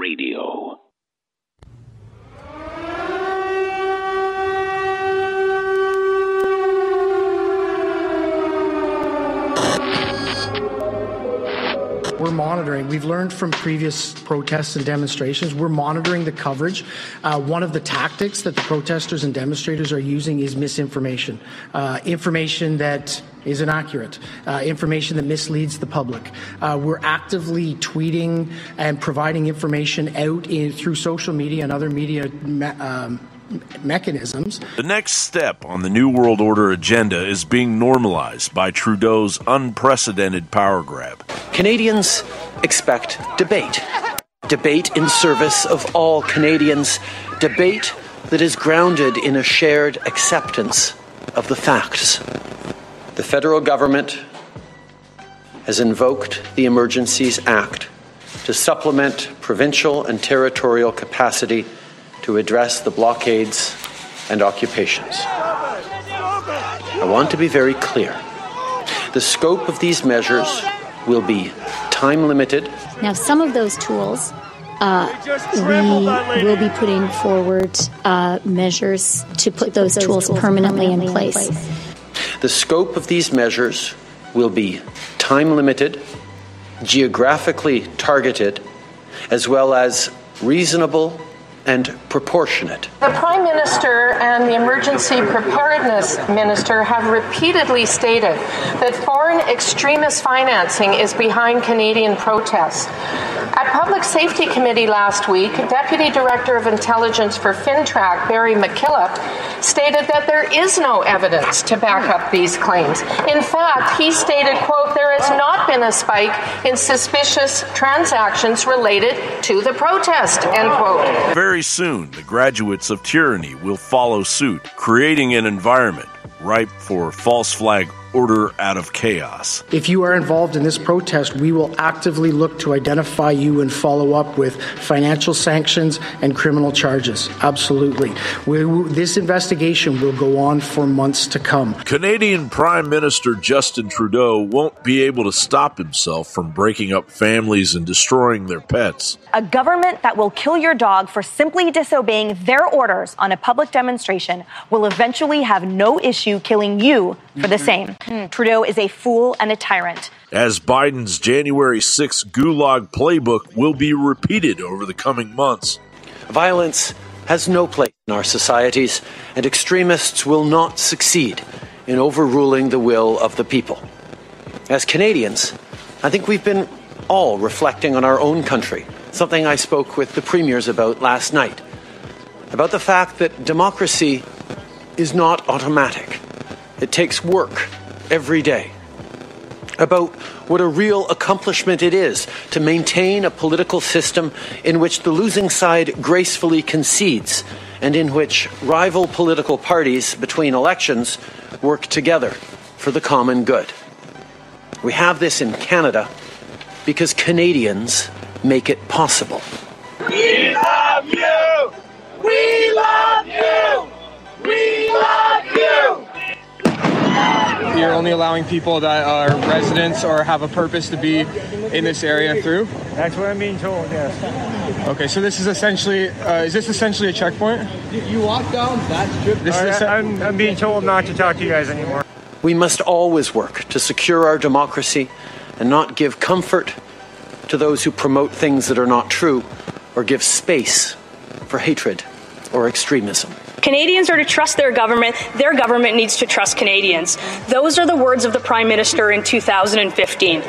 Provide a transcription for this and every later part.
Radio. We're monitoring. We've learned from previous protests and demonstrations. We're monitoring the coverage. Uh, one of the tactics that the protesters and demonstrators are using is misinformation, uh, information that is inaccurate, uh, information that misleads the public. Uh, we're actively tweeting and providing information out in, through social media and other media um, mechanisms. The next step on the New World Order agenda is being normalized by Trudeau's unprecedented power grab. Canadians expect debate. Debate in service of all Canadians. Debate that is grounded in a shared acceptance of the facts. The federal government has invoked the Emergencies Act to supplement provincial and territorial capacity to address the blockades and occupations. I want to be very clear. The scope of these measures will be time limited. Now, some of those tools, uh, we will be putting forward uh, measures to put those tools permanently in place. The scope of these measures will be time limited, geographically targeted, as well as reasonable and proportionate. The Prime Minister and the Emergency Preparedness Minister have repeatedly stated that foreign extremist financing is behind Canadian protests. At Public Safety Committee last week, Deputy Director of Intelligence for FINTRAC, Barry MacKillop, stated that there is no evidence to back up these claims. In fact, he stated, quote, there has not been a spike in suspicious transactions related to the protest, end quote. Very soon, the graduates of tyranny will follow suit, creating an environment ripe for false flag order out of chaos. If you are involved in this protest, we will actively look to identify you and follow up with financial sanctions and criminal charges. Absolutely. We, this investigation will go on for months to come. Canadian Prime Minister Justin Trudeau won't be able to stop himself from breaking up families and destroying their pets. A government that will kill your dog for simply disobeying their orders on a public demonstration will eventually have no issue killing you for the mm-hmm. same. Mm. Trudeau is a fool and a tyrant. As Biden's January 6 gulag playbook will be repeated over the coming months. Violence has no place in our societies, and extremists will not succeed in overruling the will of the people. As Canadians, I think we've been all reflecting on our own country, something I spoke with the premiers about last night, about the fact that democracy is not automatic. It takes work every day. About what a real accomplishment it is to maintain a political system in which the losing side gracefully concedes and in which rival political parties between elections work together for the common good. We have this in Canada because Canadians make it possible. We love you! We love you! We love you! You're only allowing people that are residents or have a purpose to be in this area through? That's what I'm being told, yes. Okay, so this is essentially, uh, is this essentially a checkpoint? You walk down that strip. This is I, I'm, I'm being told not to talk to you guys anymore. We must always work to secure our democracy and not give comfort to those who promote things that are not true or give space for hatred or extremism. Canadians are to trust their government. Their government needs to trust Canadians. Those are the words of the Prime Minister in 2015.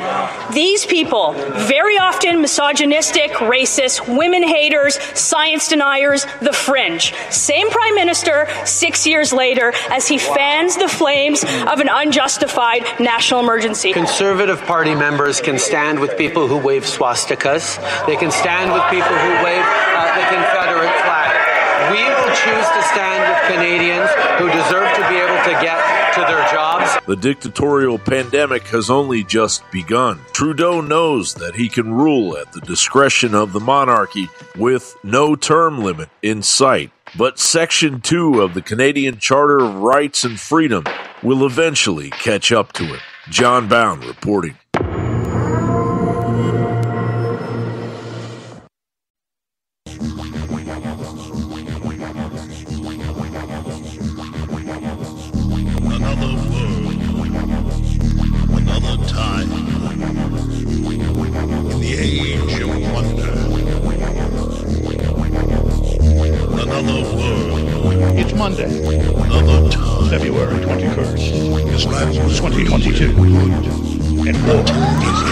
These people, very often misogynistic, racist, women haters, science deniers, the fringe. Same Prime Minister six years later as he fans the flames of an unjustified national emergency. Conservative Party members can stand with people who wave swastikas. They can stand with people who wave uh, the Confederate. We will choose to stand with Canadians who deserve to be able to get to their jobs. The dictatorial pandemic has only just begun. Trudeau knows that he can rule at the discretion of the monarchy with no term limit in sight. But Section 2 of the Canadian Charter of Rights and Freedom will eventually catch up to him. John Bound reporting. It's Monday. February 21st, This 2022. And war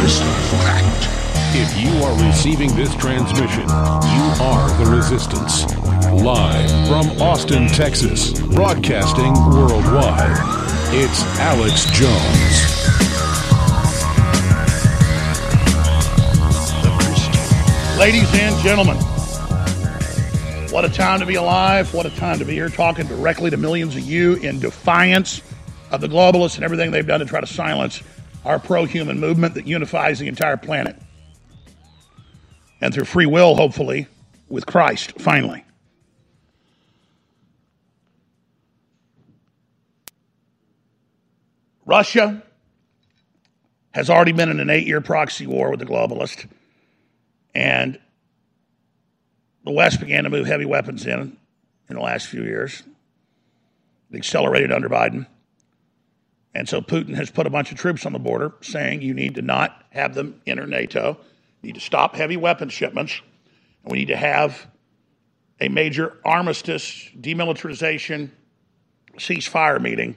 is fact. If you are receiving this transmission, you are the resistance. Live from Austin, Texas, broadcasting worldwide, it's Alex Jones. Ladies and gentlemen, what a time to be alive. What a time to be here talking directly to millions of you in defiance of the globalists and everything they've done to try to silence our pro human movement that unifies the entire planet. And through free will, hopefully, with Christ, finally. Russia has already been in an eight year proxy war with the globalists. And the West began to move heavy weapons in in the last few years. It accelerated under Biden. And so Putin has put a bunch of troops on the border saying you need to not have them enter NATO, you need to stop heavy weapons shipments, and we need to have a major armistice, demilitarization, ceasefire meeting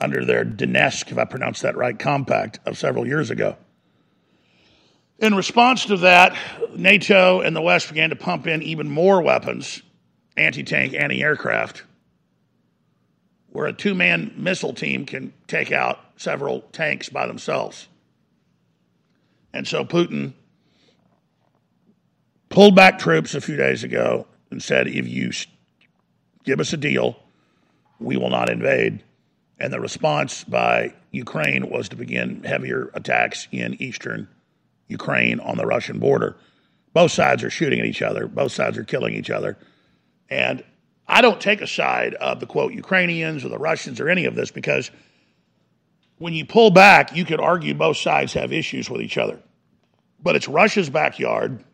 under their Donetsk, if I pronounced that right, compact of several years ago. In response to that, NATO and the West began to pump in even more weapons, anti tank, anti aircraft, where a two man missile team can take out several tanks by themselves. And so Putin pulled back troops a few days ago and said, if you give us a deal, we will not invade. And the response by Ukraine was to begin heavier attacks in eastern Ukraine on the Russian border. Both sides are shooting at each other, both sides are killing each other. And I don't take a side of the quote Ukrainians or the Russians or any of this because when you pull back, you could argue both sides have issues with each other. But it's Russia's backyard.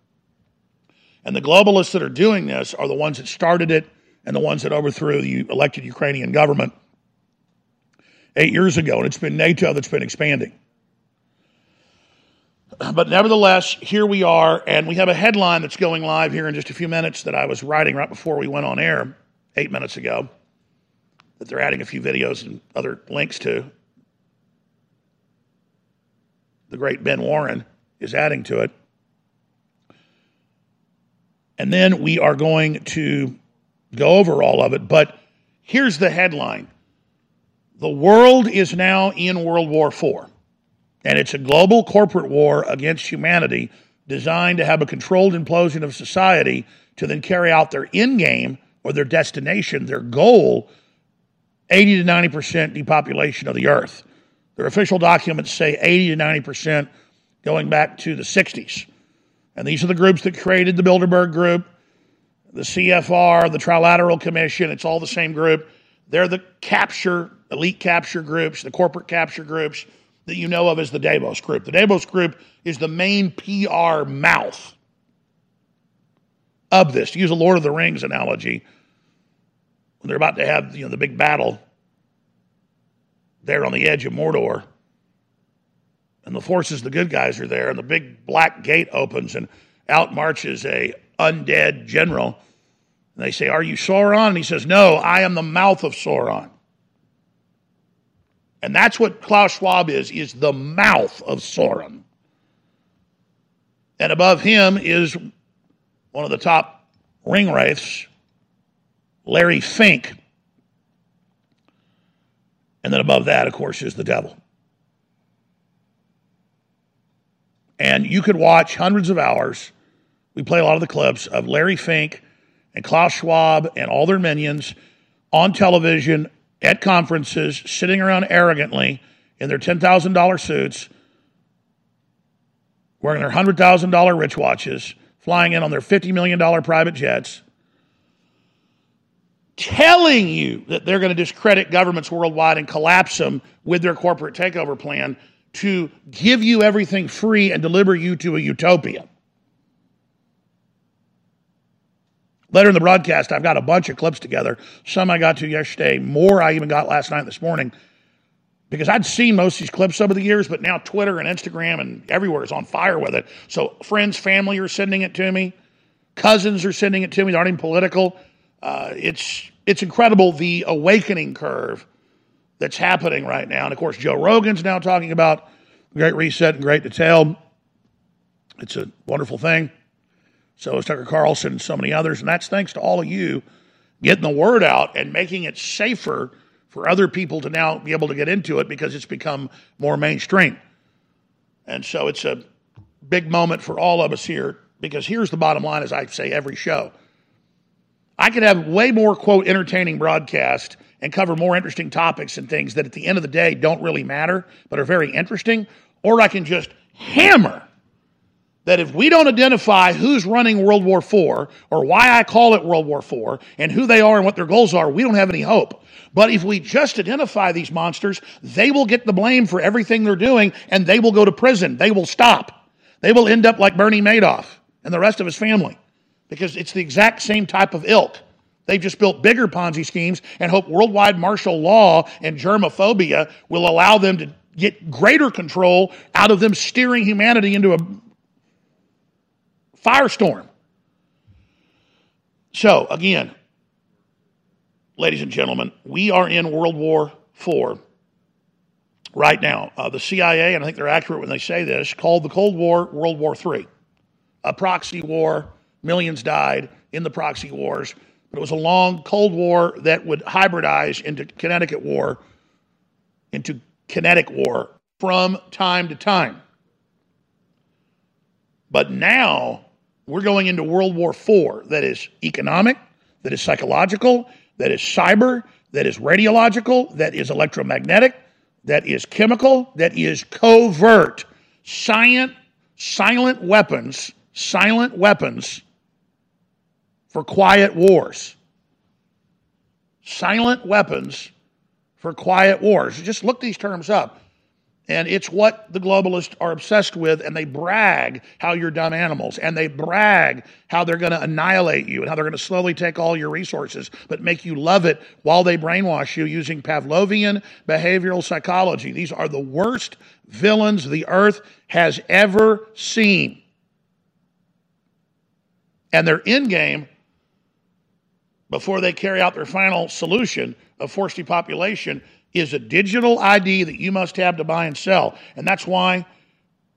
And the globalists that are doing this are the ones that started it and the ones that overthrew the elected Ukrainian government eight years ago. And it's been NATO that's been expanding. But nevertheless, here we are, and we have a headline that's going live here in just a few minutes that I was writing right before we went on air eight minutes ago that they're adding a few videos and other links to. The great Ben Warren is adding to it. And then we are going to go over all of it. But here's the headline The world is now in World War IV. And it's a global corporate war against humanity designed to have a controlled implosion of society to then carry out their end game or their destination, their goal 80 to 90% depopulation of the earth. Their official documents say 80 to 90% going back to the 60s. And these are the groups that created the Bilderberg Group, the CFR, the Trilateral Commission. It's all the same group. They're the capture, elite capture groups, the corporate capture groups that you know of as the Davos Group. The Davos Group is the main PR mouth of this. To use a Lord of the Rings analogy, when they're about to have you know the big battle there on the edge of Mordor, and the forces, the good guys, are there, and the big black gate opens, and out marches a undead general. And they say, Are you Sauron? And he says, No, I am the mouth of Sauron. And that's what Klaus Schwab is, is the mouth of Sauron. And above him is one of the top ring wraiths, Larry Fink. And then above that, of course, is the devil. And you could watch hundreds of hours. We play a lot of the clips of Larry Fink and Klaus Schwab and all their minions on television at conferences, sitting around arrogantly in their $10,000 suits, wearing their $100,000 rich watches, flying in on their $50 million private jets, telling you that they're going to discredit governments worldwide and collapse them with their corporate takeover plan to give you everything free and deliver you to a utopia. Later in the broadcast, I've got a bunch of clips together. Some I got to yesterday, more I even got last night this morning because I'd seen most of these clips over the years, but now Twitter and Instagram and everywhere is on fire with it. So friends, family are sending it to me, cousins are sending it to me. They aren't even political. Uh, it's it's incredible the awakening curve that's happening right now. And of course, Joe Rogan's now talking about the Great Reset in great detail. It's a wonderful thing. So is Tucker Carlson and so many others. And that's thanks to all of you getting the word out and making it safer for other people to now be able to get into it because it's become more mainstream. And so it's a big moment for all of us here because here's the bottom line, as I say every show. I could have way more, quote, entertaining broadcast and cover more interesting topics and things that at the end of the day don't really matter but are very interesting, or I can just hammer that if we don't identify who's running World War IV or why I call it World War IV and who they are and what their goals are, we don't have any hope. But if we just identify these monsters, they will get the blame for everything they're doing and they will go to prison. They will stop. They will end up like Bernie Madoff and the rest of his family because it's the exact same type of ilk. They've just built bigger Ponzi schemes and hope worldwide martial law and germophobia will allow them to get greater control out of them steering humanity into a firestorm. So, again, ladies and gentlemen, we are in World War IV right now. Uh, the CIA, and I think they're accurate when they say this, called the Cold War World War III. A proxy war, millions died in the proxy wars, but it was a long Cold War that would hybridize into Connecticut War, into kinetic war from time to time. But now we're going into World War IV that is economic, that is psychological, that is cyber, that is radiological, that is electromagnetic, that is chemical, that is covert. Silent, silent weapons, silent weapons for quiet wars. Silent weapons for quiet wars. Just look these terms up. And it's what the globalists are obsessed with, and they brag how you're dumb animals, and they brag how they're going to annihilate you and how they're going to slowly take all your resources, but make you love it while they brainwash you using Pavlovian behavioral psychology. These are the worst villains the earth has ever seen. And their end game, before they carry out their final solution of forced depopulation, is a digital ID that you must have to buy and sell. And that's why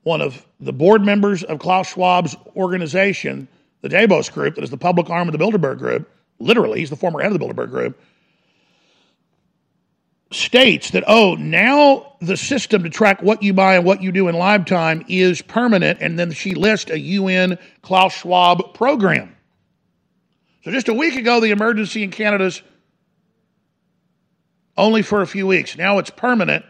one of the board members of Klaus Schwab's organization, the Davos Group, that is the public arm of the Bilderberg Group, literally, he's the former head of the Bilderberg Group, states that, oh, now the system to track what you buy and what you do in live time is permanent. And then she lists a UN Klaus Schwab program. So just a week ago, the emergency in Canada's only for a few weeks. Now it's permanent.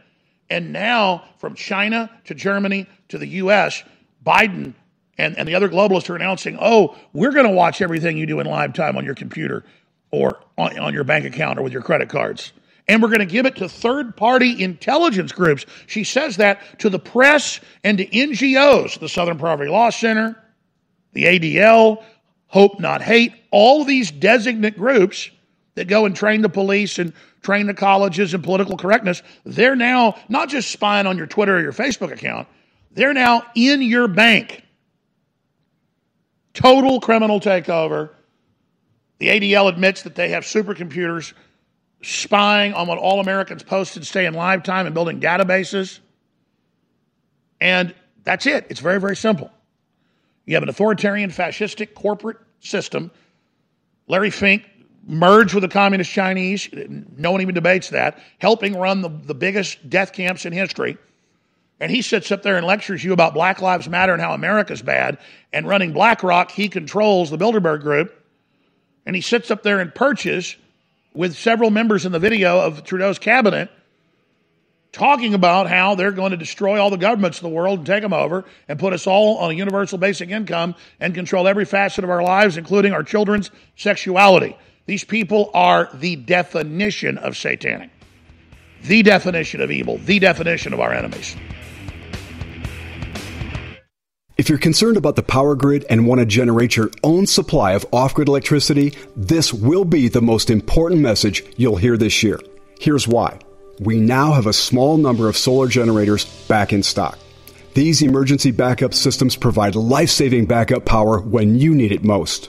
And now, from China to Germany to the U.S., Biden and, and the other globalists are announcing, oh, we're going to watch everything you do in live time on your computer or on, on your bank account or with your credit cards. And we're going to give it to third party intelligence groups. She says that to the press and to NGOs, the Southern Poverty Law Center, the ADL, Hope Not Hate, all these designate groups that go and train the police and train the colleges in political correctness, they're now not just spying on your Twitter or your Facebook account, they're now in your bank. Total criminal takeover. The ADL admits that they have supercomputers spying on what all Americans post and stay in live time and building databases. And that's it. It's very, very simple. You have an authoritarian, fascistic corporate system. Larry Fink merged with the communist Chinese. No one even debates that. Helping run the, the biggest death camps in history. And he sits up there and lectures you about Black Lives Matter and how America's bad. And running BlackRock, he controls the Bilderberg Group. And he sits up there and perches with several members in the video of Trudeau's cabinet talking about how they're going to destroy all the governments of the world and take them over and put us all on a universal basic income and control every facet of our lives, including our children's sexuality. These people are the definition of satanic, the definition of evil, the definition of our enemies. If you're concerned about the power grid and want to generate your own supply of off grid electricity, this will be the most important message you'll hear this year. Here's why. We now have a small number of solar generators back in stock. These emergency backup systems provide life saving backup power when you need it most.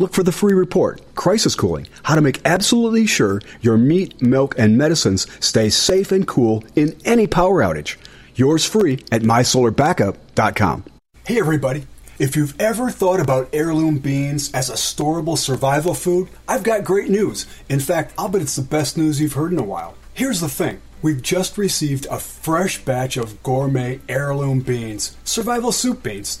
Look for the free report, Crisis Cooling, how to make absolutely sure your meat, milk, and medicines stay safe and cool in any power outage. Yours free at mysolarbackup.com. Hey everybody. If you've ever thought about heirloom beans as a storable survival food, I've got great news. In fact, I'll bet it's the best news you've heard in a while. Here's the thing. We've just received a fresh batch of gourmet heirloom beans, survival soup beans.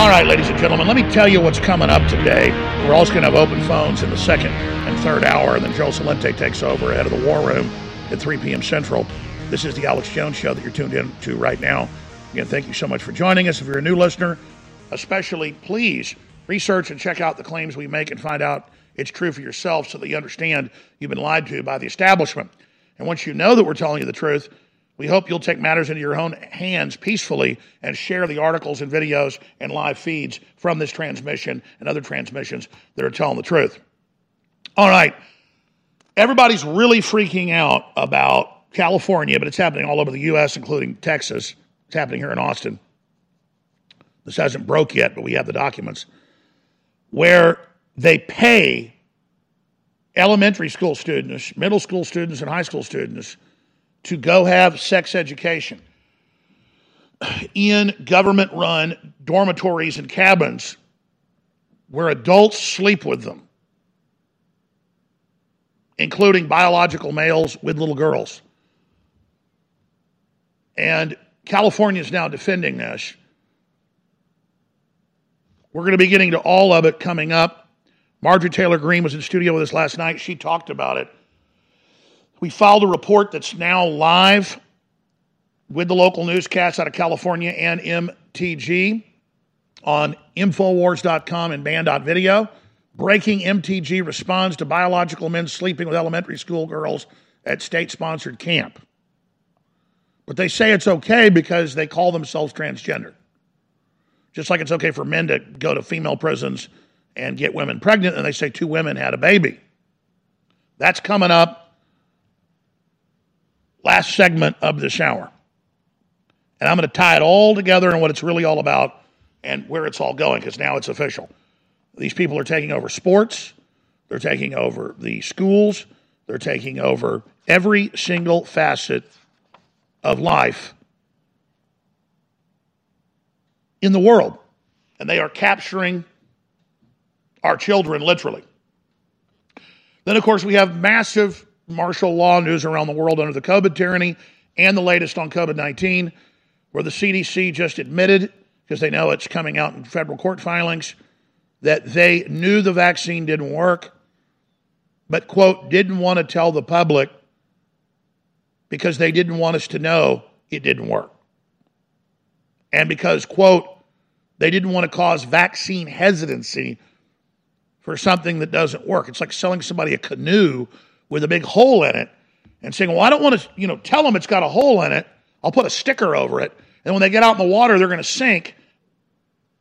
All right, ladies and gentlemen, let me tell you what's coming up today. We're also going to have open phones in the second and third hour, and then Joe Salente takes over ahead of the War Room at 3 p.m. Central. This is the Alex Jones Show that you're tuned in to right now. Again, thank you so much for joining us. If you're a new listener, especially, please research and check out the claims we make and find out it's true for yourself so that you understand you've been lied to by the establishment. And once you know that we're telling you the truth, we hope you'll take matters into your own hands peacefully and share the articles and videos and live feeds from this transmission and other transmissions that are telling the truth. All right. Everybody's really freaking out about California, but it's happening all over the U.S., including Texas. It's happening here in Austin. This hasn't broke yet, but we have the documents where they pay elementary school students, middle school students, and high school students to go have sex education in government run dormitories and cabins where adults sleep with them, including biological males with little girls. And California is now defending this. We're going to be getting to all of it coming up. Marjorie Taylor Greene was in studio with us last night. She talked about it. We filed a report that's now live with the local newscasts out of California and MTG on Infowars.com and Banned.video. Breaking MTG responds to biological men sleeping with elementary school girls at state sponsored camp. But they say it's okay because they call themselves transgender. Just like it's okay for men to go to female prisons and get women pregnant, and they say two women had a baby. That's coming up last segment of this hour. And I'm going to tie it all together and what it's really all about and where it's all going because now it's official. These people are taking over sports, they're taking over the schools, they're taking over every single facet of life in the world. And they are capturing our children literally. Then, of course, we have massive martial law news around the world under the COVID tyranny and the latest on COVID 19, where the CDC just admitted, because they know it's coming out in federal court filings, that they knew the vaccine didn't work, but, quote, didn't want to tell the public because they didn't want us to know it didn't work. And because, quote, they didn't want to cause vaccine hesitancy for something that doesn't work. It's like selling somebody a canoe with a big hole in it and saying, well, I don't want to, you know, tell them it's got a hole in it. I'll put a sticker over it. And when they get out in the water, they're going to sink.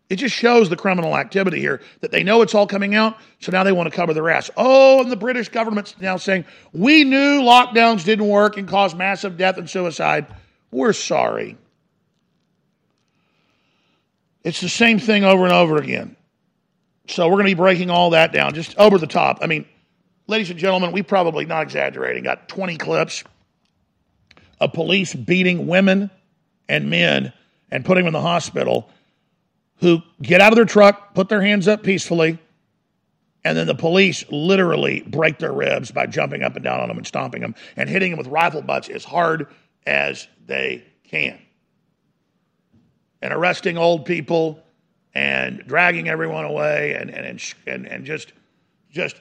It just shows the criminal activity here that they know it's all coming out, so now they want to cover their ass. Oh, and the British government's now saying, we knew lockdowns didn't work and caused massive death and suicide. We're sorry. It's the same thing over and over again. So we're going to be breaking all that down just over the top. I mean, ladies and gentlemen, we probably, not exaggerating, got 20 clips of police beating women and men and putting them in the hospital who get out of their truck, put their hands up peacefully, and then the police literally break their ribs by jumping up and down on them and stomping them and hitting them with rifle butts as hard as they can. And arresting old people and dragging everyone away and, and, and, and just, just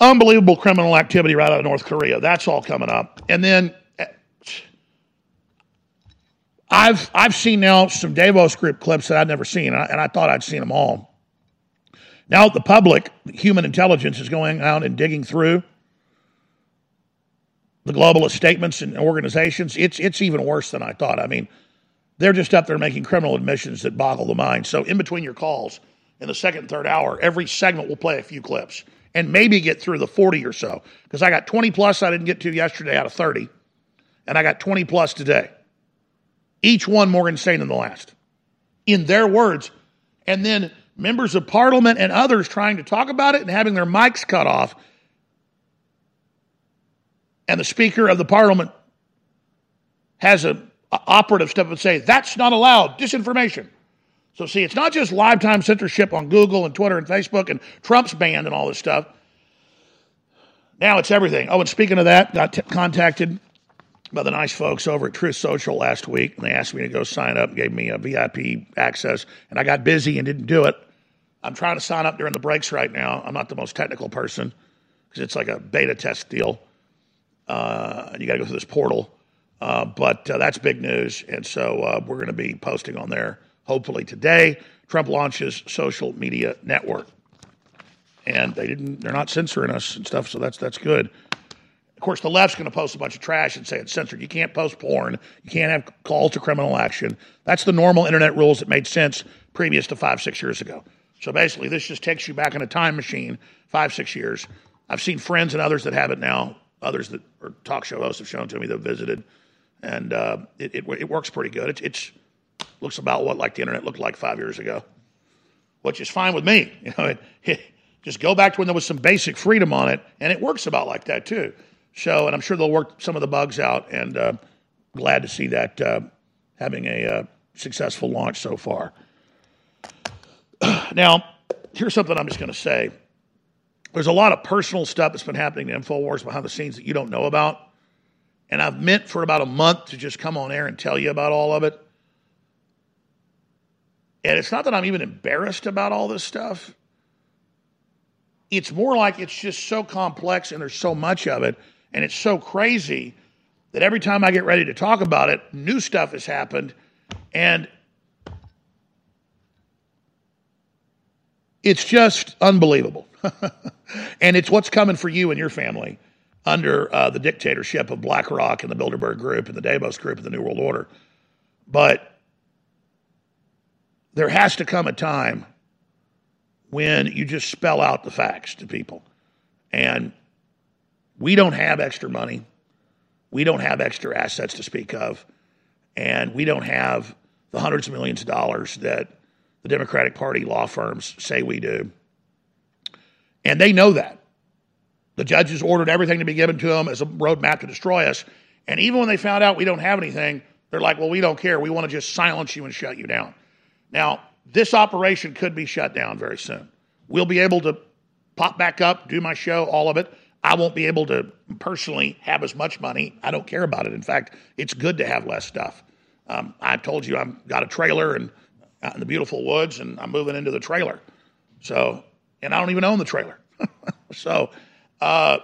unbelievable criminal activity right out of North Korea. That's all coming up. And then I've I've seen now some Davos group clips that I'd never seen, and I, and I thought I'd seen them all. Now the public, human intelligence, is going out and digging through the globalist statements and organizations. It's it's even worse than I thought. I mean, they're just up there making criminal admissions that boggle the mind. So in between your calls, in the second and third hour, every segment will play a few clips and maybe get through the 40 or so. Because I got 20 plus I didn't get to yesterday out of 30, and I got 20 plus today each one more insane than the last, in their words. And then members of parliament and others trying to talk about it and having their mics cut off. And the speaker of the parliament has a, a operative step and say, that's not allowed, disinformation. So see, it's not just lifetime censorship on Google and Twitter and Facebook and Trump's banned and all this stuff. Now it's everything. Oh, and speaking of that, got t- contacted by the nice folks over at Truth Social last week, and they asked me to go sign up, gave me a VIP access, and I got busy and didn't do it. I'm trying to sign up during the breaks right now. I'm not the most technical person because it's like a beta test deal. Uh, and you got to go through this portal. Uh, but uh, that's big news. And so uh, we're going to be posting on there hopefully today. Trump launches social media network. And they didn't, they're not censoring us and stuff, so that's, that's good. Of course, the left's going to post a bunch of trash and say it's censored. You can't post porn. You can't have calls to criminal action. That's the normal internet rules that made sense previous to five, six years ago. So basically, this just takes you back in a time machine, five, six years. I've seen friends and others that have it now. Others that are talk show hosts have shown to me that visited, and uh, it, it, it, works pretty good. It's looks about what like the internet looked like five years ago, which is fine with me. You know, it, just go back to when there was some basic freedom on it, and it works about like that too So, and I'm sure they'll work some of the bugs out. And uh, glad to see that uh, having a uh, successful launch so far. now, here's something I'm just going to say. There's a lot of personal stuff that's been happening in InfoWars behind the scenes that you don't know about. And I've meant for about a month to just come on air and tell you about all of it. And it's not that I'm even embarrassed about all this stuff. It's more like it's just so complex and there's so much of it and it's so crazy that every time I get ready to talk about it, new stuff has happened. And it's just unbelievable. and it's what's coming for you and your family under uh, the dictatorship of BlackRock and the Bilderberg Group and the Davos Group and the New World Order. But there has to come a time when you just spell out the facts to people. And we don't have extra money. We don't have extra assets to speak of. And we don't have the hundreds of millions of dollars that the Democratic Party law firms say we do. And they know that. The judges ordered everything to be given to them as a roadmap to destroy us. And even when they found out we don't have anything, they're like, well, we don't care. We want to just silence you and shut you down. Now, this operation could be shut down very soon. We'll be able to pop back up, do my show, all of it. I won't be able to personally have as much money. I don't care about it. In fact, it's good to have less stuff. Um, I told you I've got a trailer and out in the beautiful woods, and I'm moving into the trailer. So, and I don't even own the trailer. so, uh,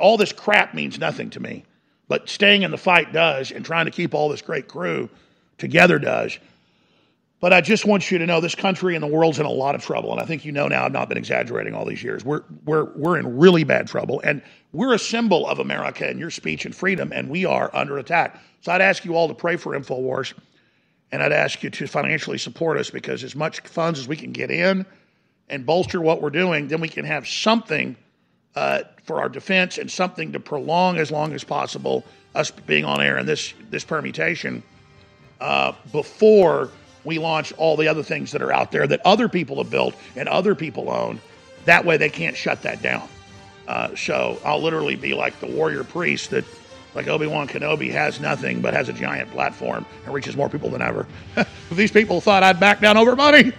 all this crap means nothing to me, but staying in the fight does, and trying to keep all this great crew together does. But I just want you to know this country and the world's in a lot of trouble. And I think you know now, I've not been exaggerating all these years. We're, we're, we're in really bad trouble. And we're a symbol of America and your speech and freedom, and we are under attack. So I'd ask you all to pray for InfoWars, and I'd ask you to financially support us because as much funds as we can get in and bolster what we're doing, then we can have something uh, for our defense and something to prolong as long as possible us being on air in this, this permutation uh, before we launch all the other things that are out there that other people have built and other people own. That way they can't shut that down. Uh, so I'll literally be like the warrior priest that, like Obi Wan Kenobi, has nothing but has a giant platform and reaches more people than ever. these people thought I'd back down over money, you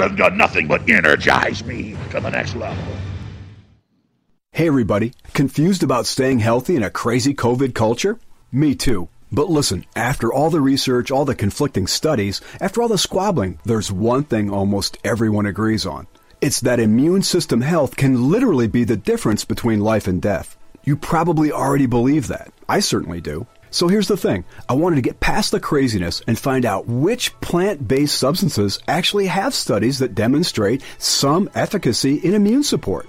have done nothing but energize me to the next level. Hey, everybody. Confused about staying healthy in a crazy COVID culture? Me too. But listen, after all the research, all the conflicting studies, after all the squabbling, there's one thing almost everyone agrees on. It's that immune system health can literally be the difference between life and death. You probably already believe that. I certainly do. So here's the thing. I wanted to get past the craziness and find out which plant-based substances actually have studies that demonstrate some efficacy in immune support.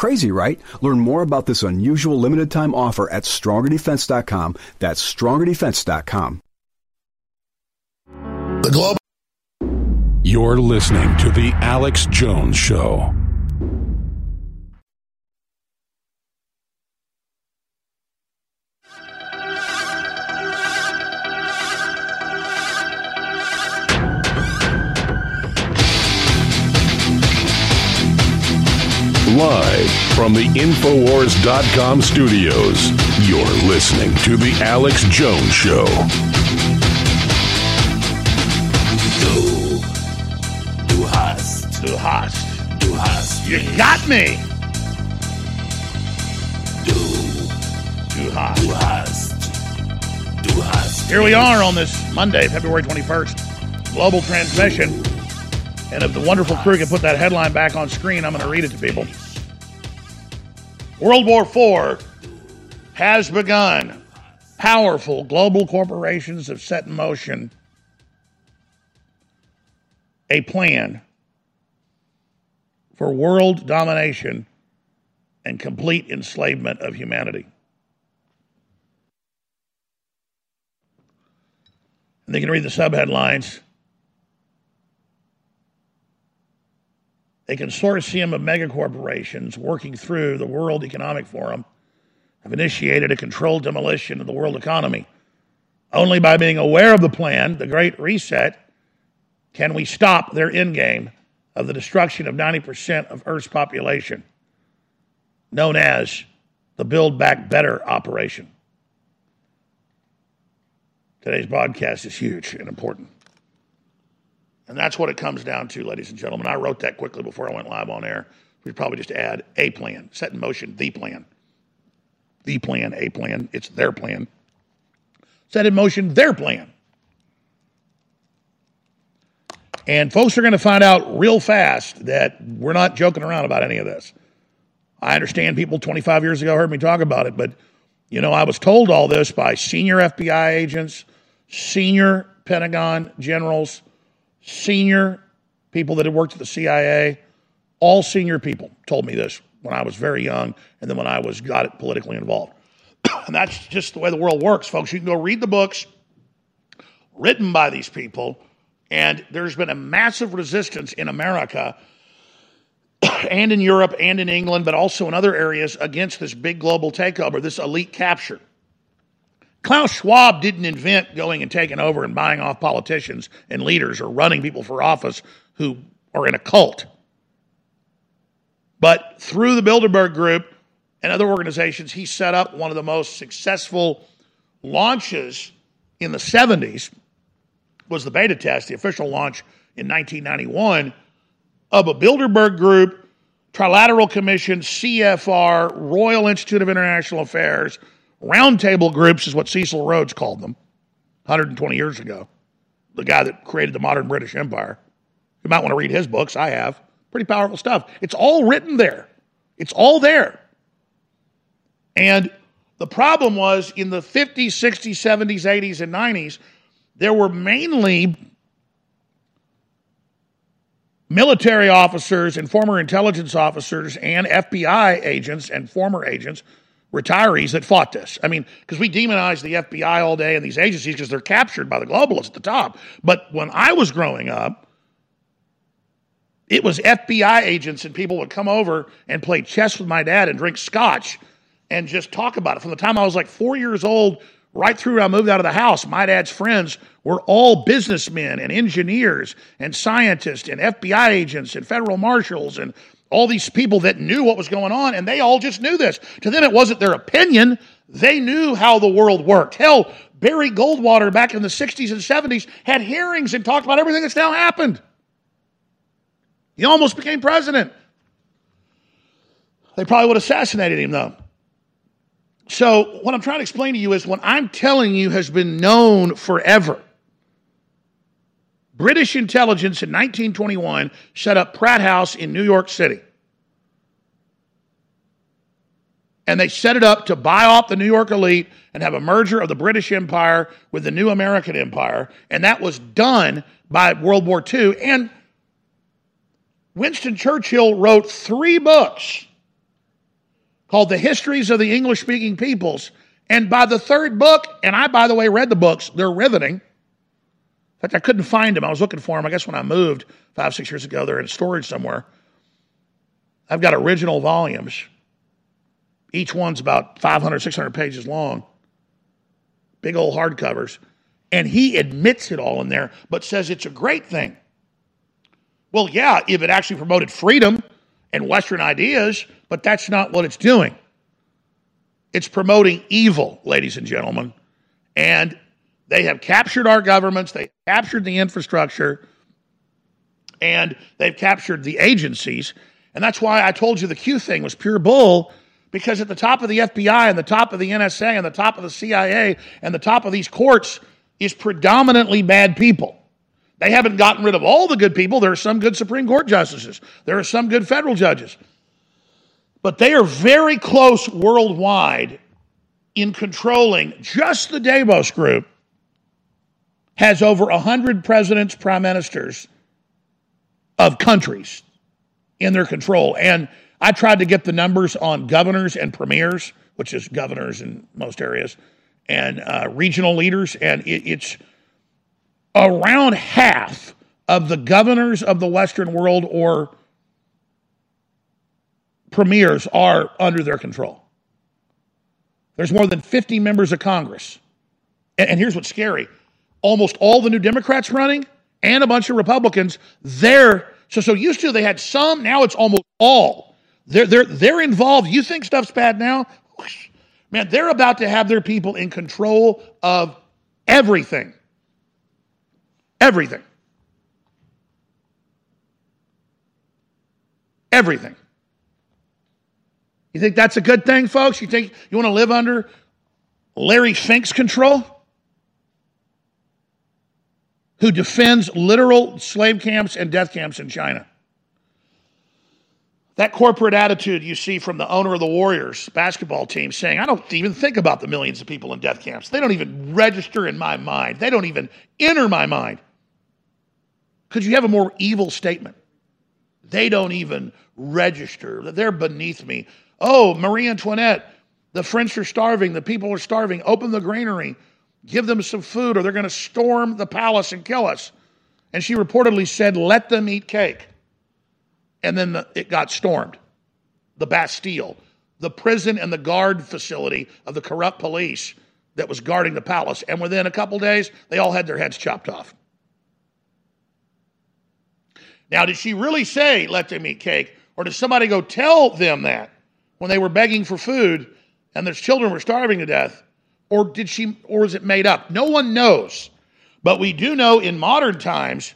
Crazy, right? Learn more about this unusual limited time offer at strongerdefense.com. That's strongerdefense.com. The global. You're listening to The Alex Jones Show. Live from the Infowars.com studios, you're listening to The Alex Jones Show. Du, du hast, Du hast. du hast You got me. Du, Du hast. du hast, du hast. Here we are on this Monday, February 21st. Global transmission. And if the wonderful crew can put that headline back on screen, I'm going to read it to people. World War IV has begun. Powerful global corporations have set in motion a plan for world domination and complete enslavement of humanity. And they can read the subheadlines. A consortium of megacorporations working through the World Economic Forum have initiated a controlled demolition of the world economy. Only by being aware of the plan, the Great Reset, can we stop their endgame of the destruction of 90% of Earth's population, known as the Build Back Better operation. Today's broadcast is huge and important. And that's what it comes down to, ladies and gentlemen. I wrote that quickly before I went live on air. We'd probably just add a plan, set in motion the plan. The plan, a plan. It's their plan. Set in motion their plan. And folks are going to find out real fast that we're not joking around about any of this. I understand people 25 years ago heard me talk about it, but you know, I was told all this by senior FBI agents, senior Pentagon generals, senior people that had worked at the CIA, all senior people told me this when I was very young and then when I was got it politically involved. and that's just the way the world works, folks. You can go read the books written by these people, and there's been a massive resistance in America and in Europe and in England, but also in other areas against this big global takeover, this elite capture. Klaus Schwab didn't invent going and taking over and buying off politicians and leaders or running people for office who are in a cult. But through the Bilderberg Group and other organizations, he set up one of the most successful launches in the 70s was the beta test, the official launch in 1991 of a Bilderberg Group, Trilateral Commission, CFR, Royal Institute of International Affairs, roundtable groups is what Cecil Rhodes called them 120 years ago. The guy that created the modern British Empire. You might want to read his books. I have. Pretty powerful stuff. It's all written there. It's all there. And the problem was in the 50s, 60s, 70s, 80s, and 90s, there were mainly military officers and former intelligence officers and FBI agents and former agents, retirees that fought this. I mean, because we demonize the FBI all day and these agencies because they're captured by the globalists at the top. But when I was growing up, it was FBI agents and people would come over and play chess with my dad and drink scotch and just talk about it. From the time I was like four years old right through I moved out of the house, my dad's friends were all businessmen and engineers and scientists and FBI agents and federal marshals and all these people that knew what was going on, and they all just knew this. To them, it wasn't their opinion. They knew how the world worked. Hell, Barry Goldwater back in the 60s and 70s had hearings and talked about everything that's now happened. He almost became president. They probably would have assassinated him, though. So, what I'm trying to explain to you is what I'm telling you has been known forever. British intelligence in 1921 set up Pratt House in New York City. And they set it up to buy off the New York elite and have a merger of the British Empire with the new American Empire. And that was done by World War II. And Winston Churchill wrote three books called The Histories of the English Speaking Peoples. And by the third book, and I, by the way, read the books, they're riveting. In fact, I couldn't find them. I was looking for them. I guess when I moved five, six years ago, they're in storage somewhere. I've got original volumes. Each one's about 500, 600 pages long. Big old hardcovers. And he admits it all in there, but says it's a great thing. Well, yeah, if it actually promoted freedom and Western ideas, but that's not what it's doing. It's promoting evil, ladies and gentlemen. And they have captured our governments, they captured the infrastructure, and they've captured the agencies. And that's why I told you the Q thing was pure bull, because at the top of the FBI and the top of the NSA and the top of the CIA and the top of these courts is predominantly bad people. They haven't gotten rid of all the good people. There are some good Supreme Court justices, there are some good federal judges. But they are very close worldwide in controlling just the Davos group has over 100 presidents, prime ministers of countries in their control. And I tried to get the numbers on governors and premiers, which is governors in most areas, and uh, regional leaders, and it, it's around half of the governors of the Western world or premiers are under their control. There's more than 50 members of Congress. And, and here's what's scary almost all the new Democrats running and a bunch of Republicans, they're so so used to they had some, now it's almost all. They're they're they're involved. You think stuff's bad now? Man, they're about to have their people in control of everything. Everything. Everything. You think that's a good thing, folks? You think you want to live under Larry Fink's control? Who defends literal slave camps and death camps in China. That corporate attitude you see from the owner of the Warriors basketball team saying, I don't even think about the millions of people in death camps. They don't even register in my mind. They don't even enter my mind. Could you have a more evil statement? They don't even register. They're beneath me. Oh, Marie Antoinette, the French are starving. The people are starving. Open the granary. Give them some food or they're going to storm the palace and kill us. And she reportedly said, Let them eat cake. And then the, it got stormed. The Bastille, the prison and the guard facility of the corrupt police that was guarding the palace. And within a couple days, they all had their heads chopped off. Now, did she really say, let them eat cake? Or did somebody go tell them that when they were begging for food and their children were starving to death? Or did she, or was it made up? No one knows. But we do know in modern times,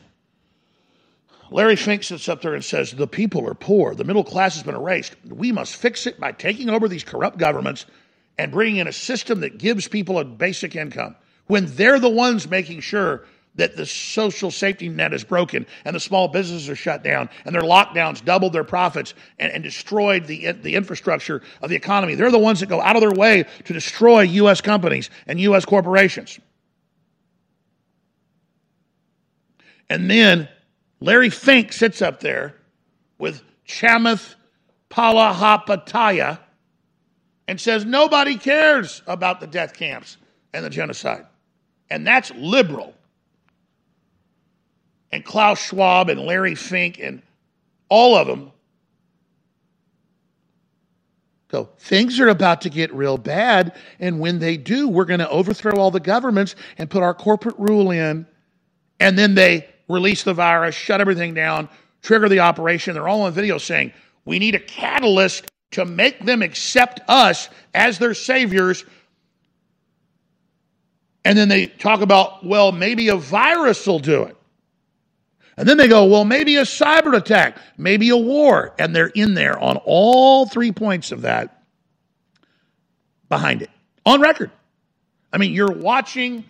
Larry Fink sits up there and says, The people are poor. The middle class has been erased. We must fix it by taking over these corrupt governments and bringing in a system that gives people a basic income when they're the ones making sure that the social safety net is broken and the small businesses are shut down and their lockdowns doubled their profits and, and, destroyed the, the infrastructure of the economy. They're the ones that go out of their way to destroy U.S. companies and U.S. corporations. And then Larry Fink sits up there with Chamath Palihapitiya and says nobody cares about the death camps and the genocide. And that's liberal and Klaus Schwab and Larry Fink and all of them go, things are about to get real bad. And when they do, we're going to overthrow all the governments and put our corporate rule in. And then they release the virus, shut everything down, trigger the operation. They're all on video saying, we need a catalyst to make them accept us as their saviors. And then they talk about, well, maybe a virus will do it. And then they go, well, maybe a cyber attack, maybe a war. And they're in there on all three points of that behind it on record. I mean, you're watching,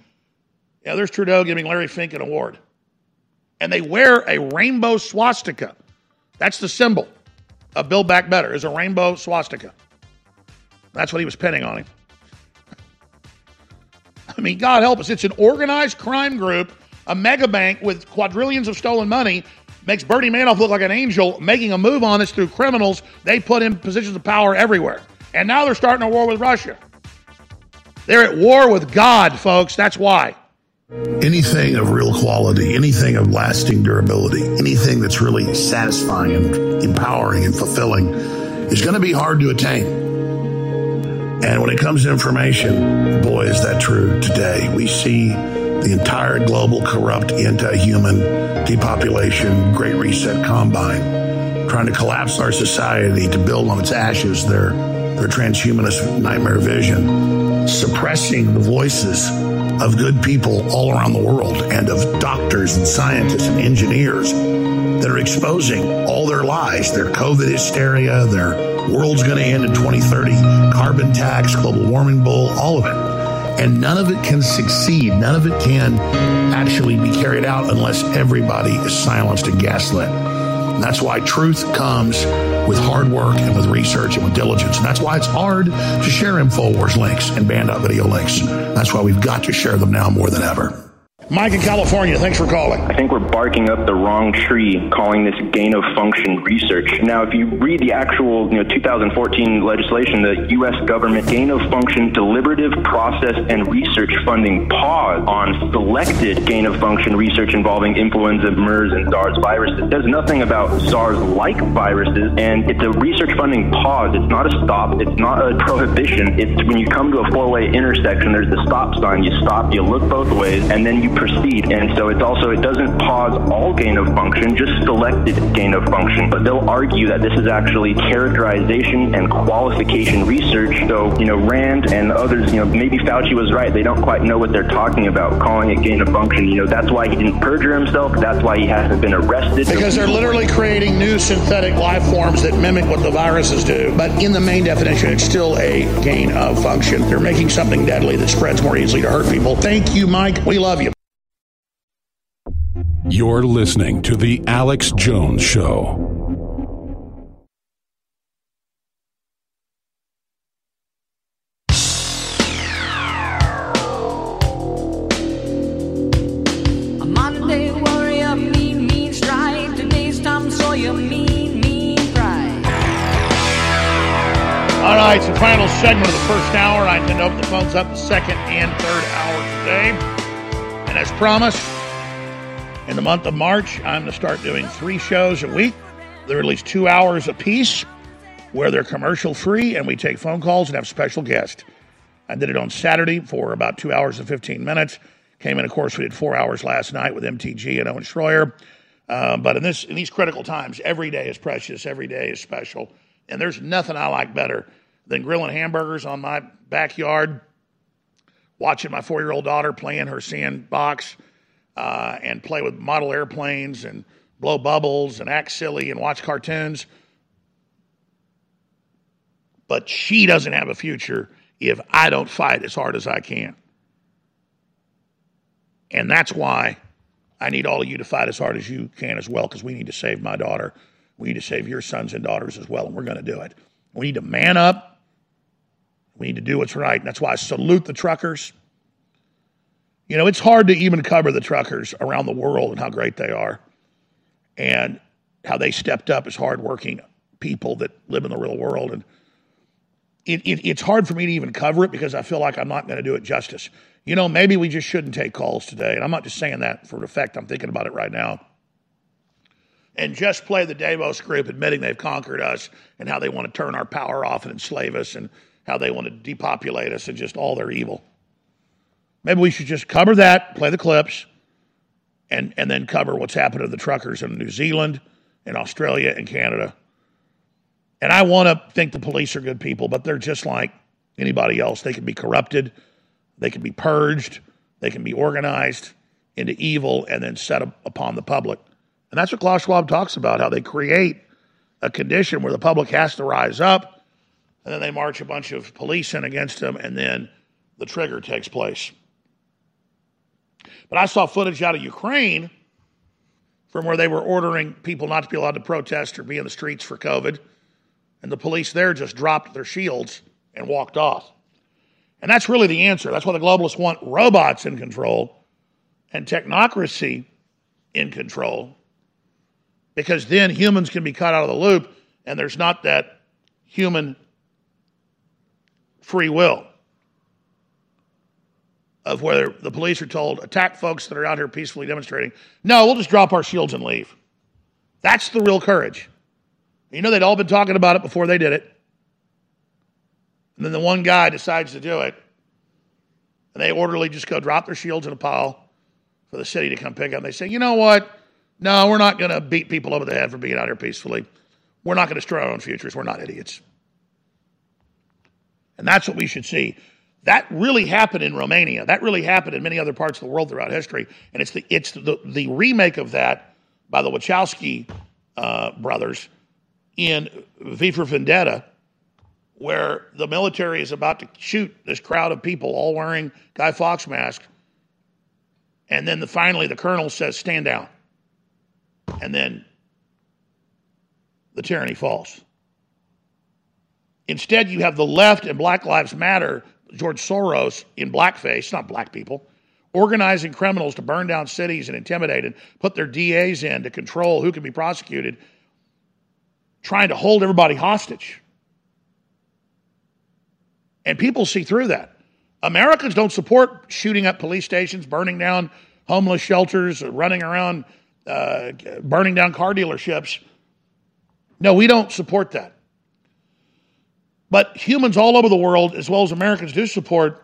yeah, there's Trudeau giving Larry Fink an award. And they wear a rainbow swastika. That's the symbol of Build Back Better, is a rainbow swastika. That's what he was pinning on him. I mean, God help us. It's an organized crime group a mega bank with quadrillions of stolen money makes Bernie Madoff look like an angel, making a move on us through criminals they put in positions of power everywhere. And now they're starting a war with Russia. They're at war with God, folks. That's why. Anything of real quality, anything of lasting durability, anything that's really satisfying and empowering and fulfilling is going to be hard to attain. And when it comes to information, boy, is that true today. We see the entire global corrupt anti-human depopulation great reset combine trying to collapse our society to build on its ashes their their transhumanist nightmare vision suppressing the voices of good people all around the world and of doctors and scientists and engineers that are exposing all their lies their covid hysteria their world's going to end in 2030 carbon tax global warming bull all of it and none of it can succeed. None of it can actually be carried out unless everybody is silenced and gaslit. And that's why truth comes with hard work and with research and with diligence. And that's why it's hard to share InfoWars links and banned.video links. That's why we've got to share them now more than ever. Mike in California, thanks for calling. I think we're barking up the wrong tree calling this gain of function research. Now, if you read the actual you know, 2014 legislation, the U.S. government gain of function deliberative process and research funding pause on selected gain of function research involving influenza, MERS, and SARS viruses. There's nothing about SARS like viruses, and it's a research funding pause. It's not a stop, it's not a prohibition. It's when you come to a four way intersection, there's the stop sign. You stop, you look both ways, and then you proceed. And so it's also, it doesn't pause all gain of function, just selected gain of function. But they'll argue that this is actually characterization and qualification research. So, you know, Rand and others, you know, maybe Fauci was right. They don't quite know what they're talking about, calling it gain of function. You know, that's why he didn't perjure himself. That's why he hasn't been arrested. Because they're literally creating new synthetic life forms that mimic what the viruses do. But in the main definition, it's still a gain of function. They're making something deadly that spreads more easily to hurt people. Thank you, Mike. We love you. You're listening to The Alex Jones Show. A Monday warrior, mean, mean stride. Today's Tom Sawyer, mean, mean pride. All right, it's the final segment of the first hour. I intend to open the phones up the second and third hour today. And as promised, in the month of March, I'm going to start doing three shows a week. They're at least two hours apiece, where they're commercial free, and we take phone calls and have special guests. I did it on Saturday for about two hours and 15 minutes. Came in, of course, we did four hours last night with MTG and Owen Schroyer. Uh, but in this in these critical times, every day is precious. Every day is special, and there's nothing I like better than grilling hamburgers on my backyard, watching my four year old daughter play in her sandbox, uh, and play with model airplanes and blow bubbles and act silly and watch cartoons. But she doesn't have a future if I don't fight as hard as I can. And that's why I need all of you to fight as hard as you can as well, because we need to save my daughter. We need to save your sons and daughters as well, and we're going to do it. We need to man up. We need to do what's right. And that's why I salute the truckers. You know, it's hard to even cover the truckers around the world and how great they are and how they stepped up as hardworking people that live in the real world. And it, it, it's hard for me to even cover it because I feel like I'm not going to do it justice. You know, maybe we just shouldn't take calls today. And I'm not just saying that for effect. I'm thinking about it right now. And just play the Davos group admitting they've conquered us and how they want to turn our power off and enslave us and how they want to depopulate us and just all their evil. Maybe we should just cover that, play the clips, and, and then cover what's happened to the truckers in New Zealand, in Australia, and Canada. And I want to think the police are good people, but they're just like anybody else. They can be corrupted, they can be purged, they can be organized into evil and then set up upon the public. And that's what Klaus Schwab talks about how they create a condition where the public has to rise up, and then they march a bunch of police in against them, and then the trigger takes place. But I saw footage out of Ukraine from where they were ordering people not to be allowed to protest or be in the streets for COVID. And the police there just dropped their shields and walked off. And that's really the answer. That's why the globalists want robots in control and technocracy in control, because then humans can be cut out of the loop and there's not that human free will of whether the police are told attack folks that are out here peacefully demonstrating. No, we'll just drop our shields and leave. That's the real courage. You know, they'd all been talking about it before they did it. And then the one guy decides to do it. And they orderly just go drop their shields in a pile for the city to come pick up. And they say, you know what? No, we're not going to beat people over the head for being out here peacefully. We're not going to destroy our own futures. We're not idiots. And that's what we should see. That really happened in Romania. That really happened in many other parts of the world throughout history. And it's the, it's the, the remake of that by the Wachowski uh, brothers in V for Vendetta, where the military is about to shoot this crowd of people all wearing Guy Fawkes masks. And then the, finally the colonel says, stand down. And then the tyranny falls. Instead, you have the left and Black Lives Matter, George Soros in blackface, not black people, organizing criminals to burn down cities and intimidate and put their DAs in to control who can be prosecuted, trying to hold everybody hostage. And people see through that. Americans don't support shooting up police stations, burning down homeless shelters, running around, uh, burning down car dealerships. No, we don't support that. But humans all over the world, as well as Americans, do support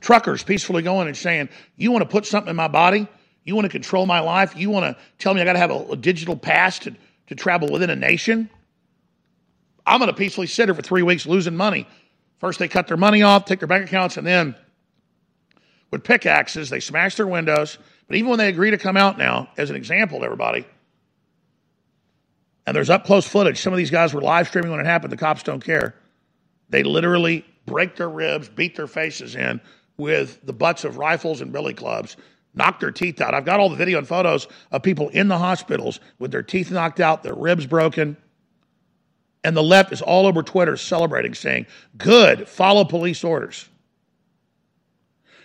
truckers peacefully going and saying, You want to put something in my body? You want to control my life? You want to tell me I got to have a, a, digital pass to, to travel within a nation? I'm going to peacefully sit here for three weeks losing money. First, they cut their money off, take their bank accounts, and then with pickaxes, they smash their windows. But even when they agree to come out now, as an example to everybody, and there's up close footage. Some of these guys were live streaming when it happened. The cops don't care. They literally break their ribs, beat their faces in with the butts of rifles and billy clubs knock their teeth out. I've got all the video and photos of people in the hospitals with their teeth knocked out, their ribs broken. And the left is all over Twitter celebrating, saying, Good, follow police orders.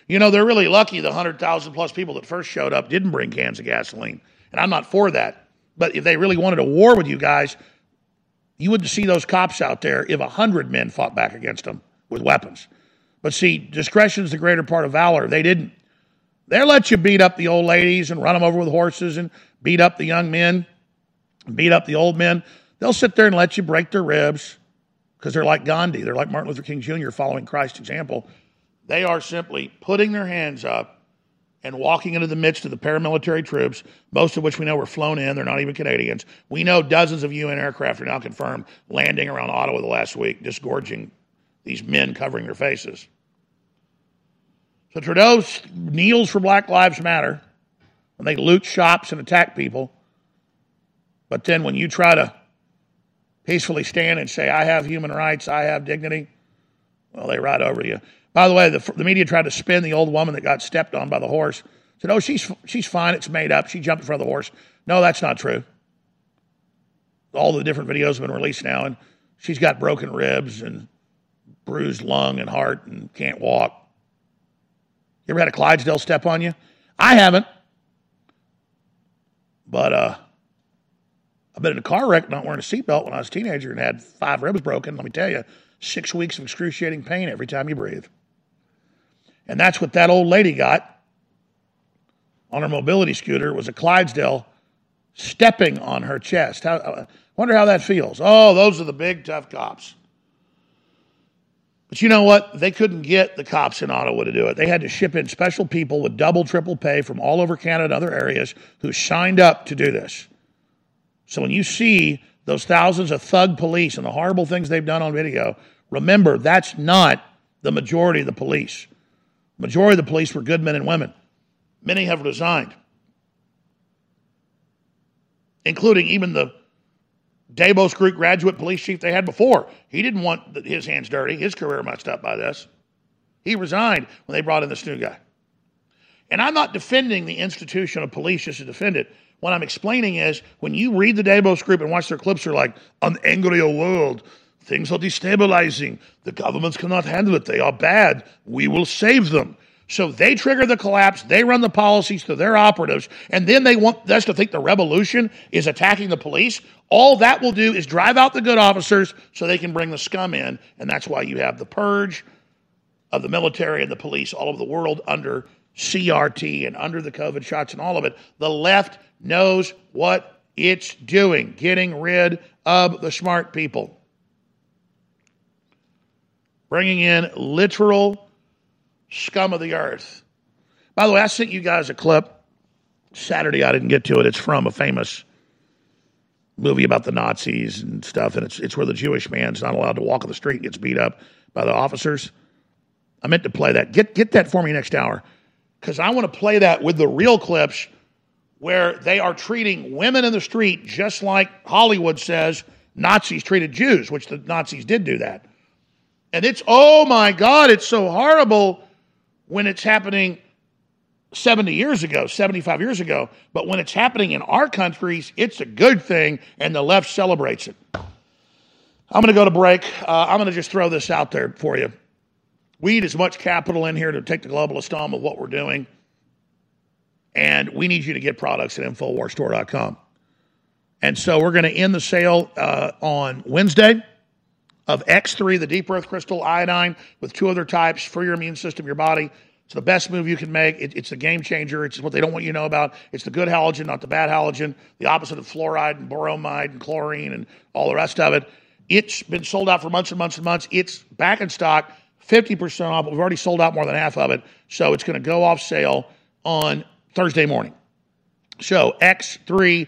You know, they're really lucky the 100,000 plus people that first showed up didn't bring cans of gasoline. And I'm not for that. But if they really wanted a war with you guys, you wouldn't see those cops out there if a 100 men fought back against them with weapons. But see, discretion is the greater part of valor. They didn't. They let you beat up the old ladies and run them over with horses and beat up the young men, beat up the old men. They'll sit there and let you break their ribs because they're like Gandhi. They're like Martin Luther King Jr. following Christ's example. They are simply putting their hands up and walking into the midst of the paramilitary troops, most of which we know were flown in. They're not even Canadians. We know dozens of UN aircraft are now confirmed landing around Ottawa the last week, disgorging these men covering their faces. So Trudeau kneels for Black Lives Matter when they loot shops and attack people. But then when you try to peacefully stand and say, I have human rights, I have dignity, well, they ride over you. By the way, the, the media tried to spin the old woman that got stepped on by the horse. Said, oh, she's, she's fine. It's made up. She jumped in front of the horse. No, that's not true. All the different videos have been released now, and she's got broken ribs and bruised lung and heart and can't walk. You ever had a Clydesdale step on you? I haven't. But uh, I've been in a car wreck not wearing a seatbelt when I was a teenager and had five ribs broken. Let me tell you, six weeks of excruciating pain every time you breathe. And that's what that old lady got on her mobility scooter was a Clydesdale stepping on her chest. How, I uh, wonder how that feels. Oh, those are the big tough cops. But you know what? They couldn't get the cops in Ottawa to do it. They had to ship in special people with double, triple pay from all over Canada and other areas who signed up to do this. So when you see those thousands of thug police and the horrible things they've done on video, remember that's not the majority of the police. Majority of the police were good men and women. Many have resigned, including even the Davos Creek graduate police chief they had before. He didn't want his hands dirty, his career messed up by this. He resigned when they brought in this new guy. And I'm not defending the institution of police just to defend it. What I'm explaining is when you read the Davos group and watch their clips, they're like, an angrier world. Things are destabilizing. The governments cannot handle it. They are bad. We will save them. So they trigger the collapse, they run the policies to their operatives, and then they want us to think the revolution is attacking the police. All that will do is drive out the good officers so they can bring the scum in. And that's why you have the purge of the military and the police all over the world under CRT and under the COVID shots and all of it. The left knows what it's doing, getting rid of the smart people, bringing in literal scum of the earth. By the way, I sent you guys a clip Saturday. I didn't get to it. It's from a famous movie about the Nazis and stuff, and it's it's where the Jewish man's not allowed to walk on the street and gets beat up by the officers. I meant to play that. Get get that for me next hour, because I want to play that with the real clips where they are treating women in the street just like Hollywood says Nazis treated Jews, which the Nazis did do that. And it's oh my God, it's so horrible when it's happening 70 years ago, 75 years ago. But when it's happening in our countries, it's a good thing, and the left celebrates it. I'm going to go to break. Uh, I'm going to just throw this out there for you. We need as much capital in here to take the globalist on with what we're doing. And we need you to get products at InfoWarsStore.com. And so we're going to end the sale uh, on Wednesday of X3, the deep earth crystal iodine, with two other types for your immune system, your body. It's the best move you can make. It, it's a game changer. It's what they don't want you to know about. It's the good halogen, not the bad halogen, the opposite of fluoride and bromide and chlorine and all the rest of it. It's been sold out for months and months and months. It's back in stock, 50% off. We've already sold out more than half of it. So it's going to go off sale on Thursday morning. So X3,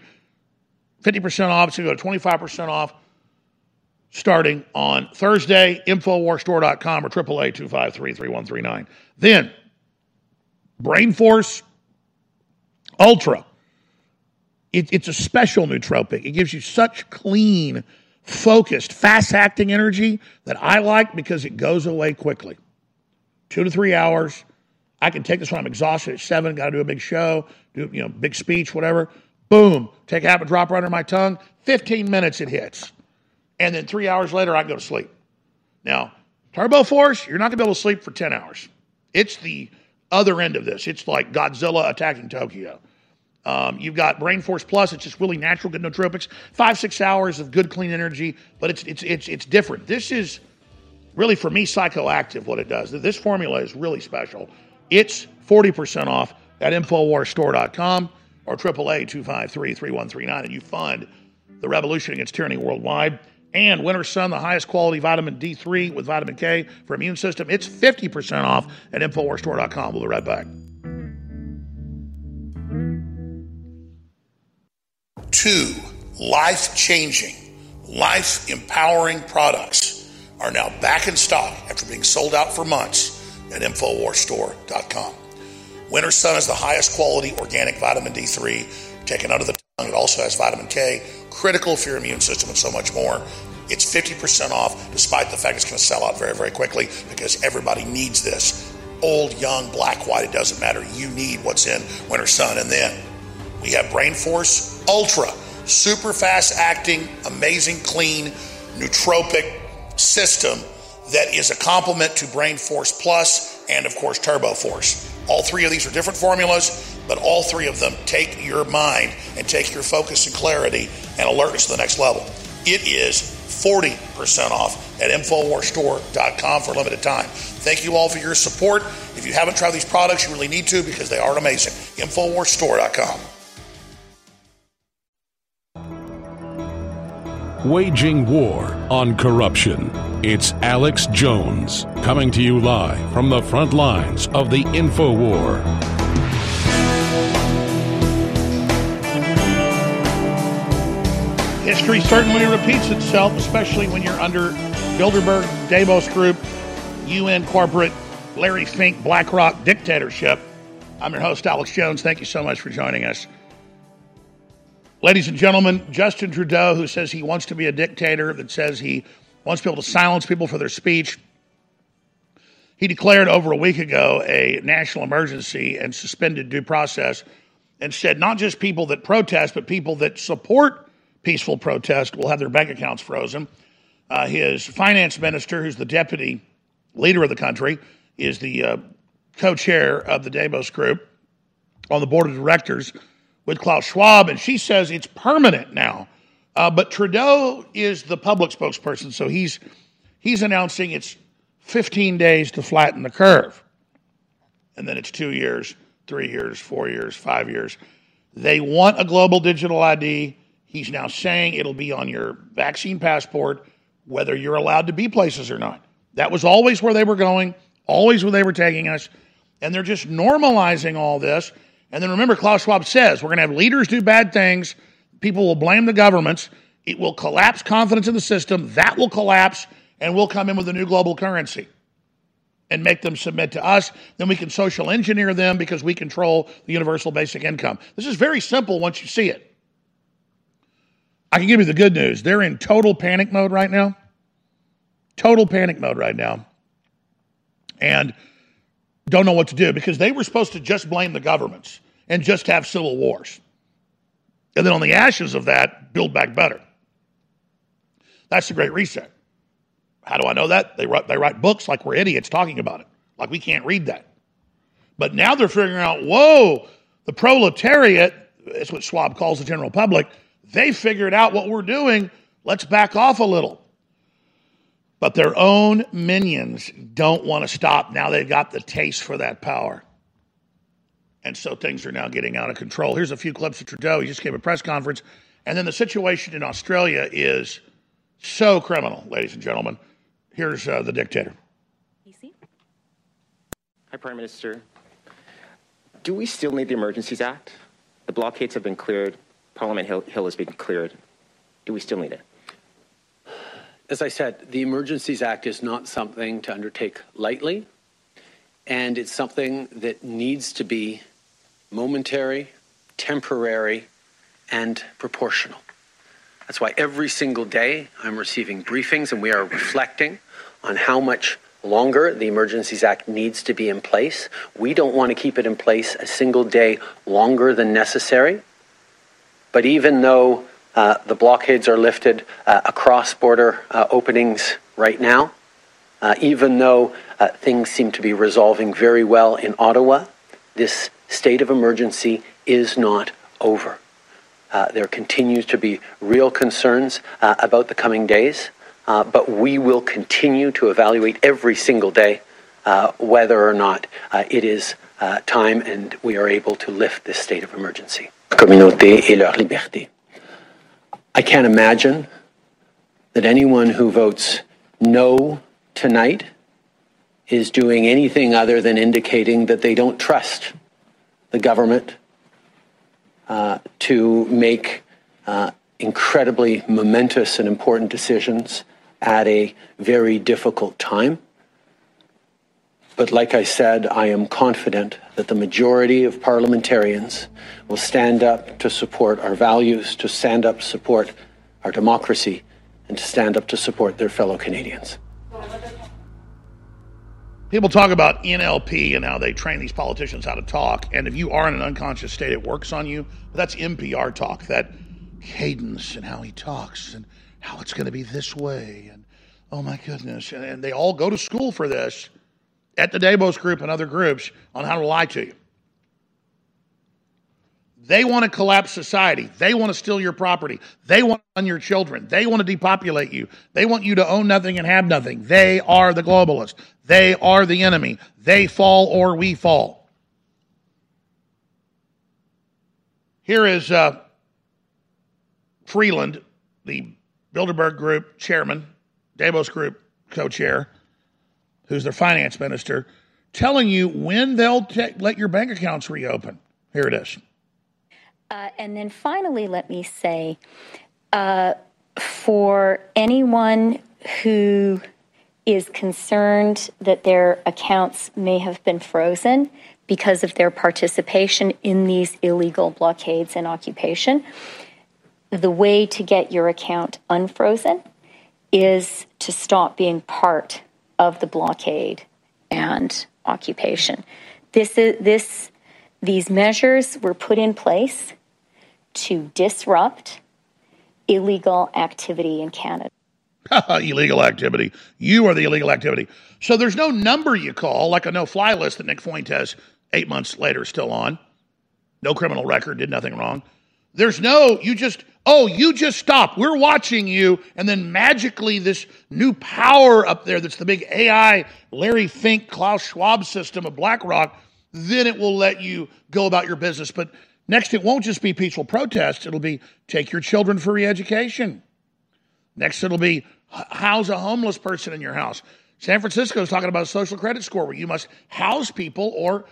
50% off. To go to 25% off starting on Thursday. Infowarsstore.com or 888 Then, Brain Force Ultra. It, it's a special nootropic. It gives you such clean, focused, fast acting energy that I like because it goes away quickly. Two to three hours. I can take this when I'm exhausted at seven, got to do a big show, do you know big speech, whatever. Boom, take half a drop right under my tongue. 15 minutes it hits, and then three hours later I go to sleep. Now, Turbo Force, you're not gonna be able to sleep for 10 hours. It's the other end of this. It's like Godzilla attacking Tokyo. Um, you've got Brain Force Plus. It's just really natural, good nootropics. Five six hours of good clean energy, but it's it's it's it's different. This is really for me psychoactive. What it does. This formula is really special. It's forty percent off at Infowarsstore.com or AAA two five three three one three nine, and you fund the revolution against tyranny worldwide. And Winter Sun, the highest quality vitamin D3 with vitamin K for immune system. It's 50% off at Infowarsstore.com. We'll be right back. Two life changing, life empowering products are now back in stock after being sold out for months at InfoWarsStore.com. Winter Sun is the highest quality organic vitamin D3 taken under the tongue. It also has vitamin K, critical for your immune system, and so much more. It's 50% off, despite the fact it's going to sell out very, very quickly because everybody needs this. Old, young, black, white, it doesn't matter. You need what's in Winter Sun. And then we have Brain Force Ultra, super fast acting, amazing, clean, nootropic system that is a complement to Brain Force Plus and, of course, Turbo Force. All three of these are different formulas, but all three of them take your mind and take your focus and clarity and alertness to the next level. It is 40% off at InfoWarsStore.com for a limited time. Thank you all for your support. If you haven't tried these products, you really need to because they are amazing. InfoWarsStore.com. Waging war on corruption. It's Alex Jones coming to you live from the front lines of the info war. History certainly repeats itself, especially when you're under Bilderberg, Davos Group, UN corporate, Larry Fink, BlackRock dictatorship. I'm your host, Alex Jones. Thank you so much for joining us. Ladies and gentlemen, Justin Trudeau, who says he wants to be a dictator, that says he wants people to silence people for their speech, he declared over a week ago a national emergency and suspended due process and said not just people that protest, but people that support peaceful protest will have their bank accounts frozen. Uh, his finance minister, who's the deputy leader of the country, is the uh, co chair of the Davos Group on the board of directors with Klaus Schwab, and she says it's permanent now. Uh, but Trudeau is the public spokesperson, so he's he's announcing it's 15 days to flatten the curve, and then it's two years, three years, four years, five years. They want a global digital ID. He's now saying it'll be on your vaccine passport, whether you're allowed to be places or not. That was always where they were going, always where they were taking us, and they're just normalizing all this. And then remember, Klaus Schwab says we're going to have leaders do bad things. People will blame the governments. It will collapse confidence in the system. That will collapse, and we'll come in with a new global currency and make them submit to us. Then we can social engineer them because we control the universal basic income. This is very simple once you see it. I can give you the good news. They're in total panic mode right now. Total panic mode right now. And don't know what to do because they were supposed to just blame the governments and just have civil wars. And then on the ashes of that, build back better. That's the Great Reset. How do I know that? They write, they write books like we're idiots talking about it, like we can't read that. But now they're figuring out, whoa, the proletariat, that's what Schwab calls the general public, they figured out what we're doing. Let's back off a little. But their own minions don't want to stop. Now they've got the taste for that power. And so things are now getting out of control. Here's a few clips of Trudeau. He just gave a press conference. And then the situation in Australia is so criminal, ladies and gentlemen. Here's uh, the dictator. Hi, Prime Minister. Do we still need the Emergencies Act? The blockades have been cleared. Parliament Hill, Hill has been cleared. Do we still need it? As I said, the Emergencies Act is not something to undertake lightly, and it's something that needs to be momentary, temporary, and proportional. That's why every single day I'm receiving briefings and we are reflecting on how much longer. The Emergencies Act needs to be in place. We don't want to keep it in place a single day longer than necessary. But even though uh, the blockades are lifted uh, across border uh, openings right now, uh, even though uh, things seem to be resolving very well in Ottawa, this state of emergency is not over. Uh, there continues to be real concerns about the coming days, but we will continue to evaluate every single day whether or not it is time and we are able to lift this state of emergency. Communauté et leur liberté. I can't imagine that anyone who votes no tonight is doing anything other than indicating that they don't trust the government uh, to make uh, incredibly momentous and important decisions at a very difficult time. But like I said, I am confident that the majority of parliamentarians will stand up to support our values, to stand up to support our democracy, and to stand up to support their fellow Canadians. People talk about NLP and how they train these politicians how to talk. And if you are in an unconscious state, it works on you. But that's NPR talk, that cadence and how he talks and how it's going to be this way. And oh my goodness. And, and they all go to school for this at the Davos group and other groups on how to lie to you. They want to collapse society. They want to steal your property. They want to run your children. They want to depopulate you. They want you to own nothing and have nothing. They are the globalists. They are the enemy. They fall or we fall. Here is uh, Freeland, the Bilderberg Group chairman, Davos Group co chair who's their finance minister, telling you when they'll t- let your bank accounts reopen. Here it is. Uh, and then finally, let me say uh, for anyone who is concerned that their accounts may have been frozen because of their participation in these illegal blockades and occupation, the way to get your account unfrozen is to stop being part of the blockade and occupation. This is, this, these measures were put in place to disrupt illegal activity in Canada. illegal activity. You are the illegal activity. So there's no number you call, like a no fly list that Nick Fuentes, eight months later, still on. No criminal record, did nothing wrong. There's no, you just, oh, you just stop. We're watching you. And then magically, this new power up there that's the big AI, Larry Fink, Klaus Schwab system of BlackRock, then it will let you go about your business. But next, it won't just be peaceful protests, it'll be take your children for re education. Next, it'll be house a homeless person in your house. San Francisco is talking about a social credit score where you must house people or,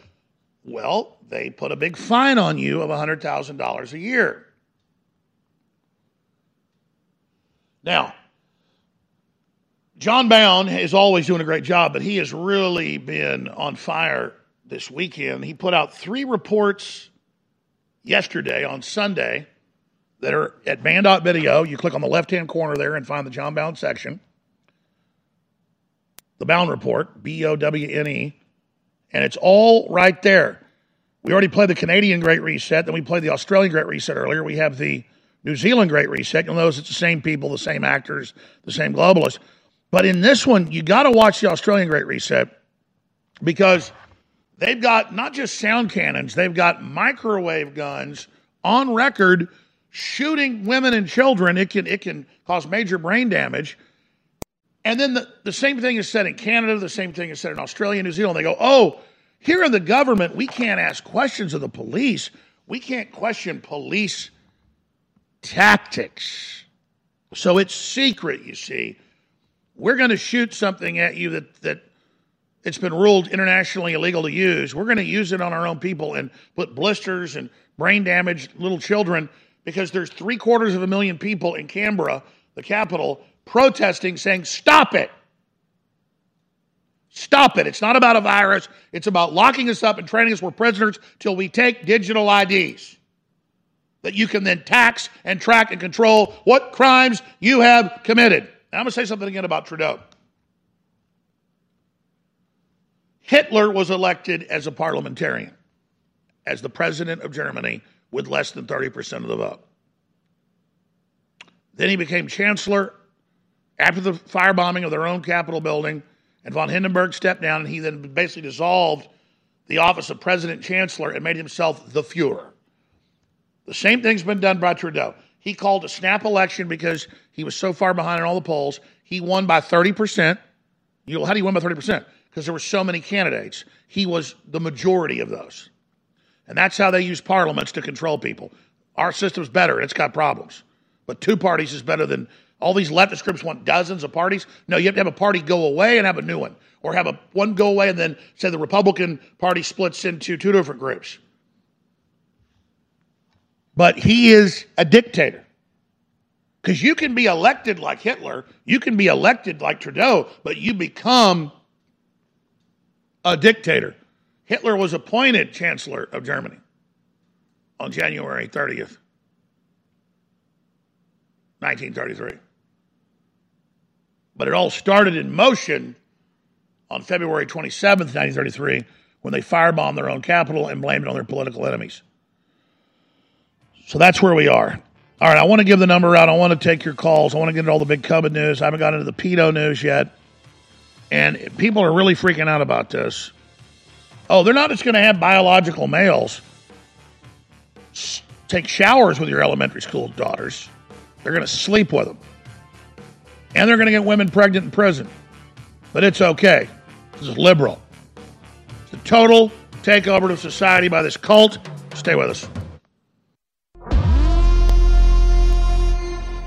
well, they put a big fine on you of $100,000 a year. Now, John Bowne is always doing a great job, but he has really been on fire this weekend. He put out three reports yesterday on Sunday that are at banned.video. You click on the left hand corner there and find the John Bowne section. The Bowne Report, B O W N E, and it's all right there. We already played the Canadian Great Reset, then we played the Australian Great Reset earlier. We have the New Zealand Great Reset. You'll notice it's the same people, the same actors, the same globalists. But in this one, you got to watch the Australian Great Reset because they've got not just sound cannons, they've got microwave guns on record shooting women and children. It can, it can cause major brain damage. And then the, the same thing is said in Canada, the same thing is said in Australia, New Zealand. They go, oh, here in the government, we can't ask questions of the police. We can't question police tactics. So it's secret, you see. We're going to shoot something at you that, that it's been ruled internationally illegal to use. We're going to use it on our own people and put blisters and brain damaged little children because there's three quarters of a million people in Canberra, the capital, protesting saying, Stop it. Stop it. It's not about a virus. It's about locking us up and training us. We're prisoners till we take digital IDs that you can then tax and track and control what crimes you have committed. Now, I'm going to say something again about Trudeau. Hitler was elected as a parliamentarian, as the president of Germany with less than 30% of the vote. Then he became chancellor after the firebombing of their own Capitol building, and von Hindenburg stepped down, and he then basically dissolved the office of president chancellor and made himself the Fuhrer. The same thing's been done by Trudeau. He called a snap election because he was so far behind in all the polls. He won by 30%. You know, how do you win by 30%? Because there were so many candidates. He was the majority of those. And that's how they use parliaments to control people. Our system's better, it's got problems. But two parties is better than all these leftist groups want dozens of parties. No, you have to have a party go away and have a new one. Or have a one go away and then say the Republican Party splits into two different groups. But he is a dictator. Because you can be elected like Hitler, you can be elected like Trudeau, but you become a dictator. Hitler was appointed Chancellor of Germany on January 30th, 1933. But it all started in motion on February 27th, 1933, when they firebombed their own capital and blamed it on their political enemies. So that's where we are. All right, I want to give the number out. I want to take your calls. I want to get into all the big Cubba news. I haven't got into the pedo news yet. And people are really freaking out about this. Oh, they're not just going to have biological males take showers with your elementary school daughters. They're going to sleep with them. And they're going to get women pregnant in prison. But it's okay. This is liberal. It's a total takeover of society by this cult. Stay with us.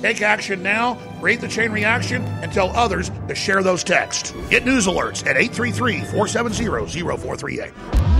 Take action now, create the chain reaction, and tell others to share those texts. Get news alerts at 833 470 0438.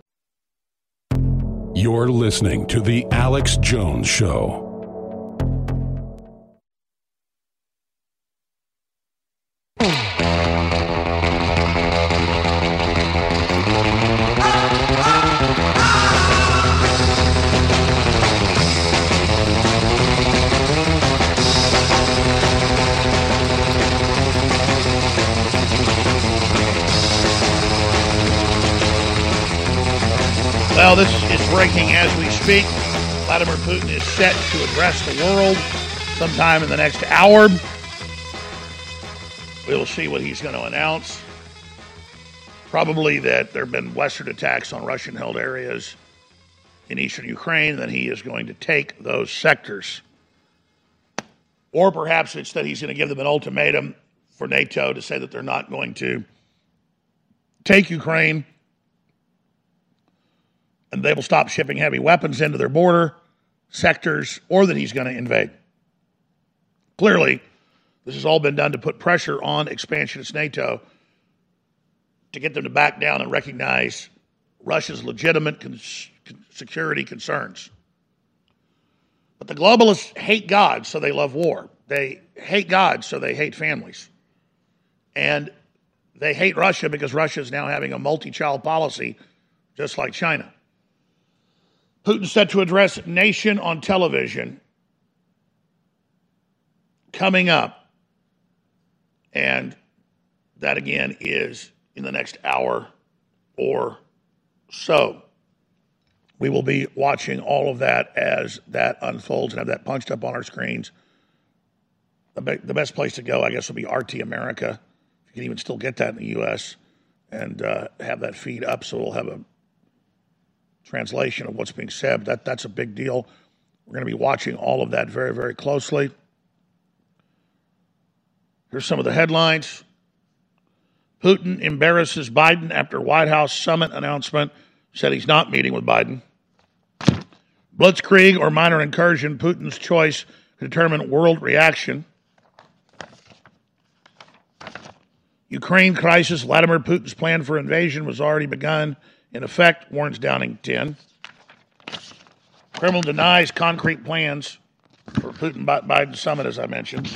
You're listening to The Alex Jones Show. Well, this is breaking as we speak. Vladimir Putin is set to address the world sometime in the next hour. We will see what he's going to announce. Probably that there have been Western attacks on Russian held areas in eastern Ukraine, that he is going to take those sectors. Or perhaps it's that he's going to give them an ultimatum for NATO to say that they're not going to take Ukraine and they will stop shipping heavy weapons into their border sectors or that he's going to invade. Clearly, This has all been done to put pressure on expansionist NATO to get them to back down and recognize Russia's legitimate cons- security concerns. But the globalists hate God, so they love war. They hate God, so they hate families. And they hate Russia because Russia is now having a multi child policy, just like China. Putin set to address nation on television coming up. And that again is in the next hour or so. We will be watching all of that as that unfolds and have that punched up on our screens. The, be- the best place to go, I guess, will be RT America. If you can even still get that in the U.S. and uh, have that feed up, so we'll have a translation of what's being said. That that's a big deal. We're going to be watching all of that very, very closely. Here's some of the headlines. Putin embarrasses Biden after White House summit announcement. Said he's not meeting with Biden. Blitzkrieg or minor incursion, Putin's choice to determine world reaction. Ukraine crisis, Vladimir Putin's plan for invasion was already begun. In effect, warns Downing 10. Kremlin denies concrete plans for Putin Biden summit, as I mentioned.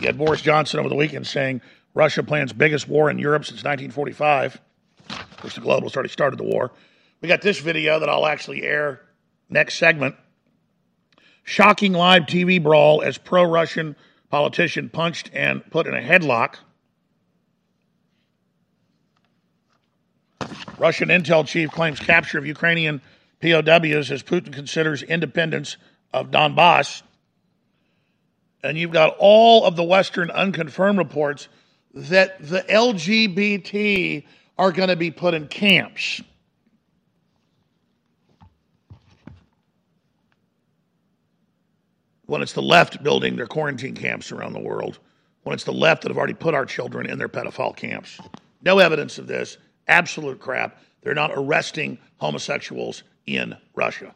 You had Boris Johnson over the weekend saying Russia plans biggest war in Europe since 1945. Of course, the globalists already started the war. We got this video that I'll actually air next segment. Shocking live TV brawl as pro Russian politician punched and put in a headlock. Russian intel chief claims capture of Ukrainian POWs as Putin considers independence of Donbass. And you've got all of the Western unconfirmed reports that the LGBT are going to be put in camps. When it's the left building their quarantine camps around the world, when it's the left that have already put our children in their pedophile camps. No evidence of this. Absolute crap. They're not arresting homosexuals in Russia.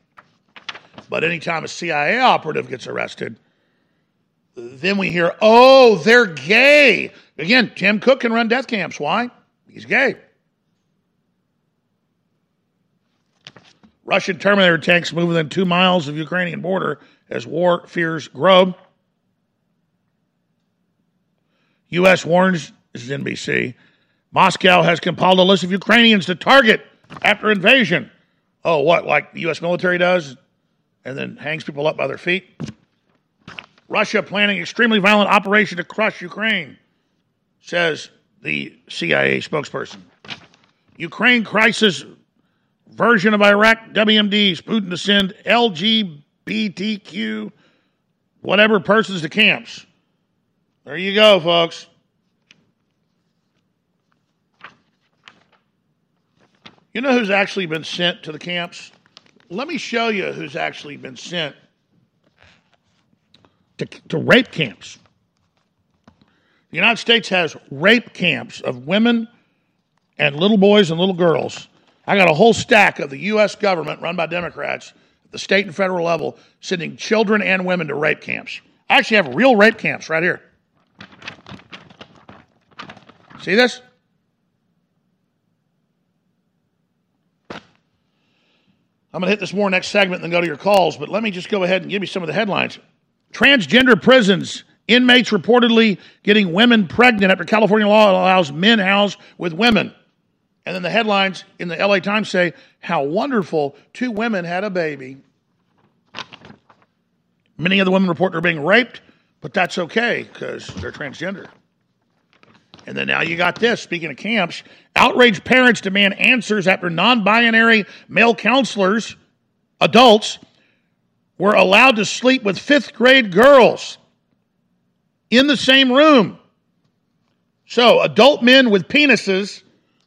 But anytime a CIA operative gets arrested, then we hear, oh, they're gay. Again, Tim Cook can run death camps. Why? He's gay. Russian Terminator tanks move within two miles of Ukrainian border as war fears grow. U.S. warns, this is NBC, Moscow has compiled a list of Ukrainians to target after invasion. Oh, what, like the U.S. military does? And then hangs people up by their feet? Russia planning extremely violent operation to crush Ukraine, says the CIA spokesperson. Ukraine crisis version of Iraq WMDs, Putin to send LGBTQ whatever persons to camps. There you go, folks. You know who's actually been sent to the camps? Let me show you who's actually been sent to, to rape camps. The United States has rape camps of women and little boys and little girls. I got a whole stack of the U.S. government run by Democrats at the state and federal level sending children and women to rape camps. I actually have real rape camps right here. See this? I'm going to hit this more next segment and then go to your calls, but let me just go ahead and give you some of the headlines. Transgender prisons. Inmates reportedly getting women pregnant after California law allows men housed with women. And then the headlines in the LA Times say how wonderful two women had a baby. Many of the women report they're being raped, but that's okay because they're transgender. And then now you got this. Speaking of camps, outraged parents demand answers after non binary male counselors, adults, were allowed to sleep with fifth grade girls in the same room. So, adult men with penises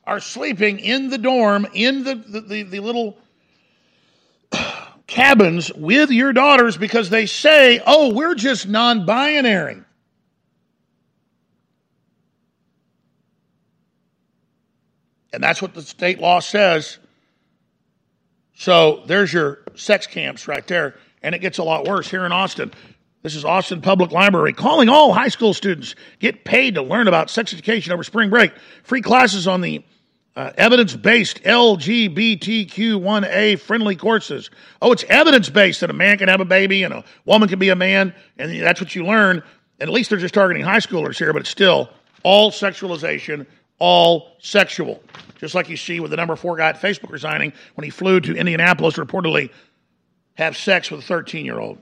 are sleeping in the dorm, in the, the, the, the little cabins with your daughters because they say, oh, we're just non binary. And that's what the state law says. So there's your sex camps right there. And it gets a lot worse here in Austin. This is Austin Public Library calling all high school students. Get paid to learn about sex education over spring break. Free classes on the uh, evidence based LGBTQIA friendly courses. Oh, it's evidence based that a man can have a baby and a woman can be a man, and that's what you learn. And at least they're just targeting high schoolers here, but it's still all sexualization, all sexual. Just like you see with the number four guy at Facebook resigning when he flew to Indianapolis to reportedly have sex with a 13 year old.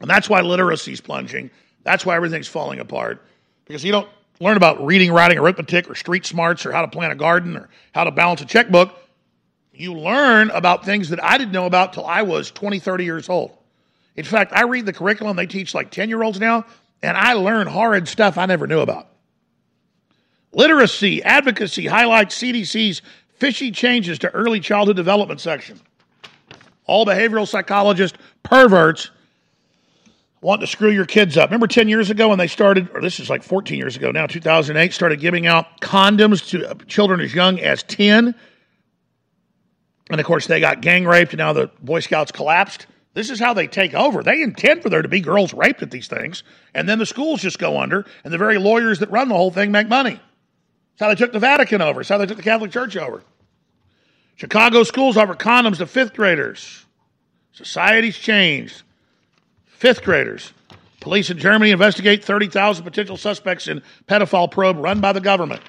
And that's why literacy is plunging. That's why everything's falling apart. Because you don't learn about reading, writing, arithmetic, or street smarts, or how to plant a garden, or how to balance a checkbook. You learn about things that I didn't know about till I was 20, 30 years old. In fact, I read the curriculum they teach like 10 year olds now, and I learn horrid stuff I never knew about. Literacy, advocacy highlights CDC's fishy changes to early childhood development section. All behavioral psychologists, perverts, want to screw your kids up. Remember 10 years ago when they started, or this is like 14 years ago now, 2008, started giving out condoms to uh, children as young as 10. And of course, they got gang raped, and now the Boy Scouts collapsed. This is how they take over. They intend for there to be girls raped at these things, and then the schools just go under, and the very lawyers that run the whole thing make money. That's how they took the Vatican over. That's how they took the Catholic Church over. Chicago schools offer condoms to fifth graders. Society's changed. Fifth graders. Police in Germany investigate 30,000 potential suspects in pedophile probe run by the government.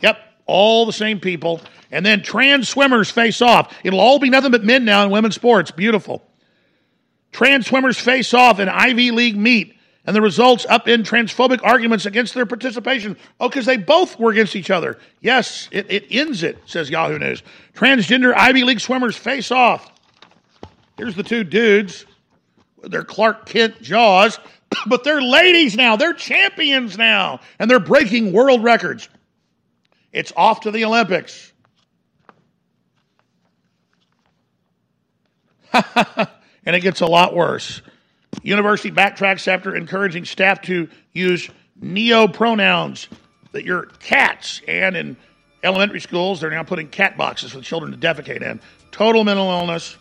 Yep, all the same people. And then trans swimmers face off. It'll all be nothing but men now in women's sports. Beautiful. Trans swimmers face off in Ivy League meet, and the results up in transphobic arguments against their participation. Oh, because they both were against each other. Yes, it, it ends it, says Yahoo News. Transgender Ivy League swimmers face off. Here's the two dudes they're Clark Kent Jaws, but they're ladies now. They're champions now, and they're breaking world records. It's off to the Olympics. and it gets a lot worse. University backtracks after encouraging staff to use neo pronouns that you're cats. And in elementary schools, they're now putting cat boxes for children to defecate in. Total mental illness,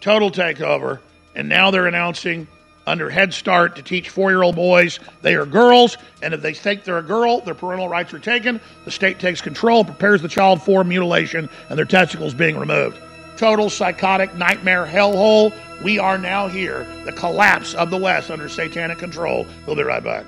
total takeover. And now they're announcing under Head Start to teach four year old boys they are girls. And if they think they're a girl, their parental rights are taken. The state takes control, prepares the child for mutilation, and their testicles being removed. Total psychotic nightmare hellhole. We are now here. The collapse of the West under satanic control. We'll be right back.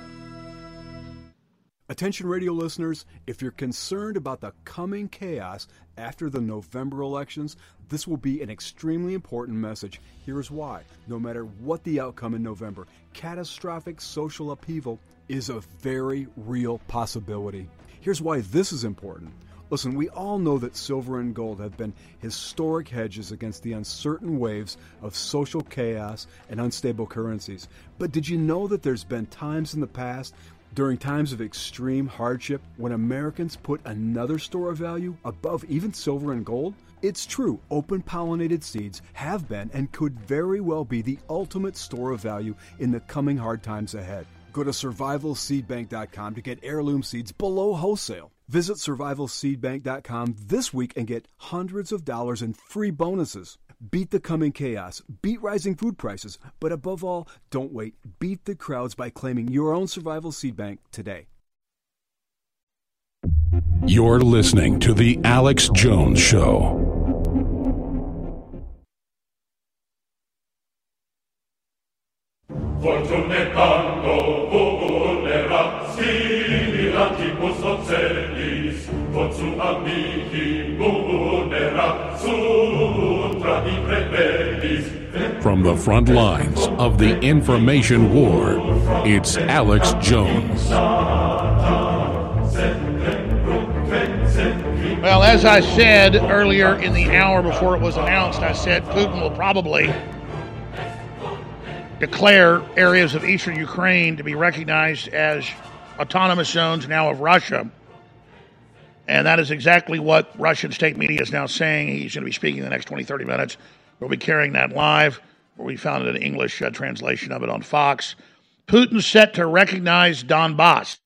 Attention radio listeners, if you're concerned about the coming chaos after the November elections, this will be an extremely important message. Here's why. No matter what the outcome in November, catastrophic social upheaval is a very real possibility. Here's why this is important. Listen, we all know that silver and gold have been historic hedges against the uncertain waves of social chaos and unstable currencies. But did you know that there's been times in the past during times of extreme hardship when Americans put another store of value above even silver and gold? It's true, open pollinated seeds have been and could very well be the ultimate store of value in the coming hard times ahead. Go to survivalseedbank.com to get heirloom seeds below wholesale. Visit survivalseedbank.com this week and get hundreds of dollars in free bonuses. Beat the coming chaos, beat rising food prices, but above all, don't wait. Beat the crowds by claiming your own survival seed bank today. You're listening to The Alex Jones Show. Fortune tanto volerat similantibus ocelis, Votu amici munerat sutra imprebelis, From the front lines of the information war, it's Alex Jones. Well, as I said earlier in the hour before it was announced, I said Putin will probably declare areas of eastern Ukraine to be recognized as autonomous zones now of Russia. And that is exactly what Russian state media is now saying. He's going to be speaking in the next 20, 30 minutes. We'll be carrying that live, we found an English uh, translation of it on Fox. Putin set to recognize Donbass.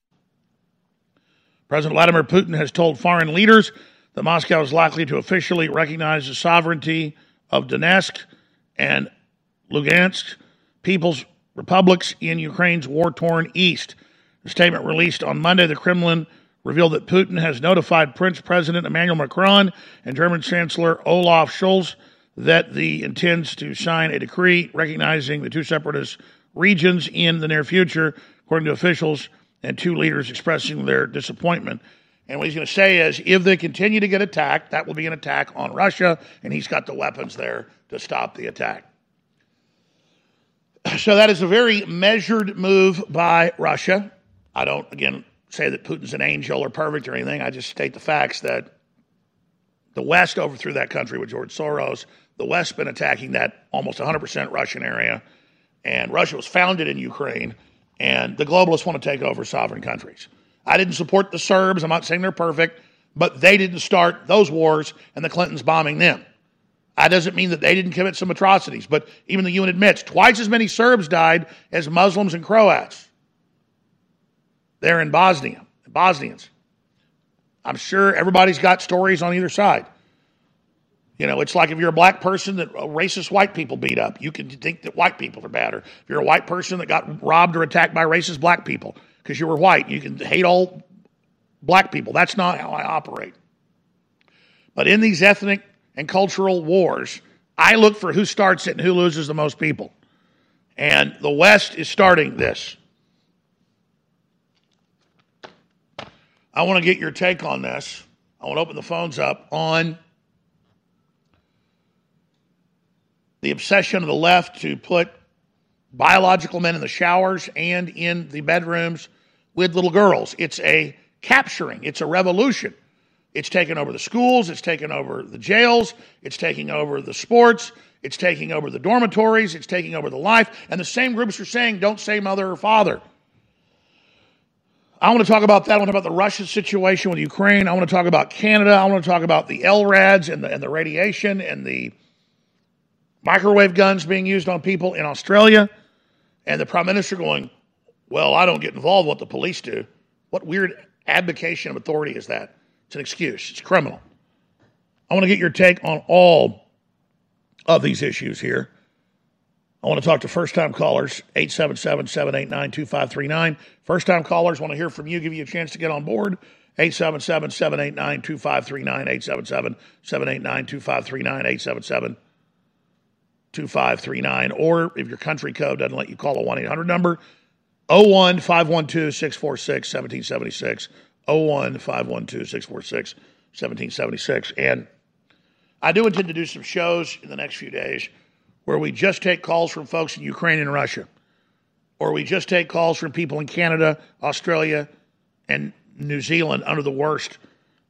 President Vladimir Putin has told foreign leaders that Moscow is likely to officially recognize the sovereignty of Donetsk and Lugansk People's Republics in Ukraine's war torn east. The statement released on Monday, the Kremlin revealed that Putin has notified French President Emmanuel Macron and German Chancellor Olaf Scholz that the intends to sign a decree recognizing the two separatist regions in the near future, according to officials and two leaders expressing their disappointment. And what he's going to say is if they continue to get attacked, that will be an attack on Russia, and he's got the weapons there to stop the attack. So that is a very measured move by Russia. I don't, again, say that Putin's an angel or perfect or anything. I just state the facts that the West overthrew that country with George Soros. The West's been attacking that almost 100% Russian area. And Russia was founded in Ukraine. And the globalists want to take over sovereign countries. I didn't support the Serbs. I'm not saying they're perfect, but they didn't start those wars and the Clintons bombing them. That doesn't mean that they didn't commit some atrocities, but even the UN admits twice as many Serbs died as Muslims and Croats. They're in Bosnia, Bosnians. I'm sure everybody's got stories on either side. You know, it's like if you're a black person that uh, racist white people beat up, you can think that white people are bad. Or if you're a white person that got robbed or attacked by racist black people because you were white, you can hate all black people. That's not how I operate. But in these ethnic and cultural wars, I look for who starts it and who loses the most people. And the West is starting this. I want to get your take on this. I want to open the phones up on the obsession of the left to put biological men in the showers and in the bedrooms with little girls. It's a capturing, it's a revolution. It's taken over the schools, it's taken over the jails, it's taking over the sports, it's taking over the dormitories, it's taking over the life. And the same groups are saying, don't say mother or father. I want to talk about that. I want to talk about the Russia situation with Ukraine. I want to talk about Canada. I want to talk about the LRADs and the, and the radiation and the microwave guns being used on people in Australia. And the prime minister going, Well, I don't get involved with what the police do. What weird abdication of authority is that? It's an excuse, it's criminal. I want to get your take on all of these issues here. I want to talk to first time callers, 877 789 2539. First time callers want to hear from you, give you a chance to get on board. 877 789 2539. 877 789 2539. 877 2539. Or if your country code doesn't let you call a 1 800 number, 01 512 646 1776. 01 512 646 1776. And I do intend to do some shows in the next few days where we just take calls from folks in Ukraine and Russia, or we just take calls from people in Canada, Australia, and New Zealand under the worst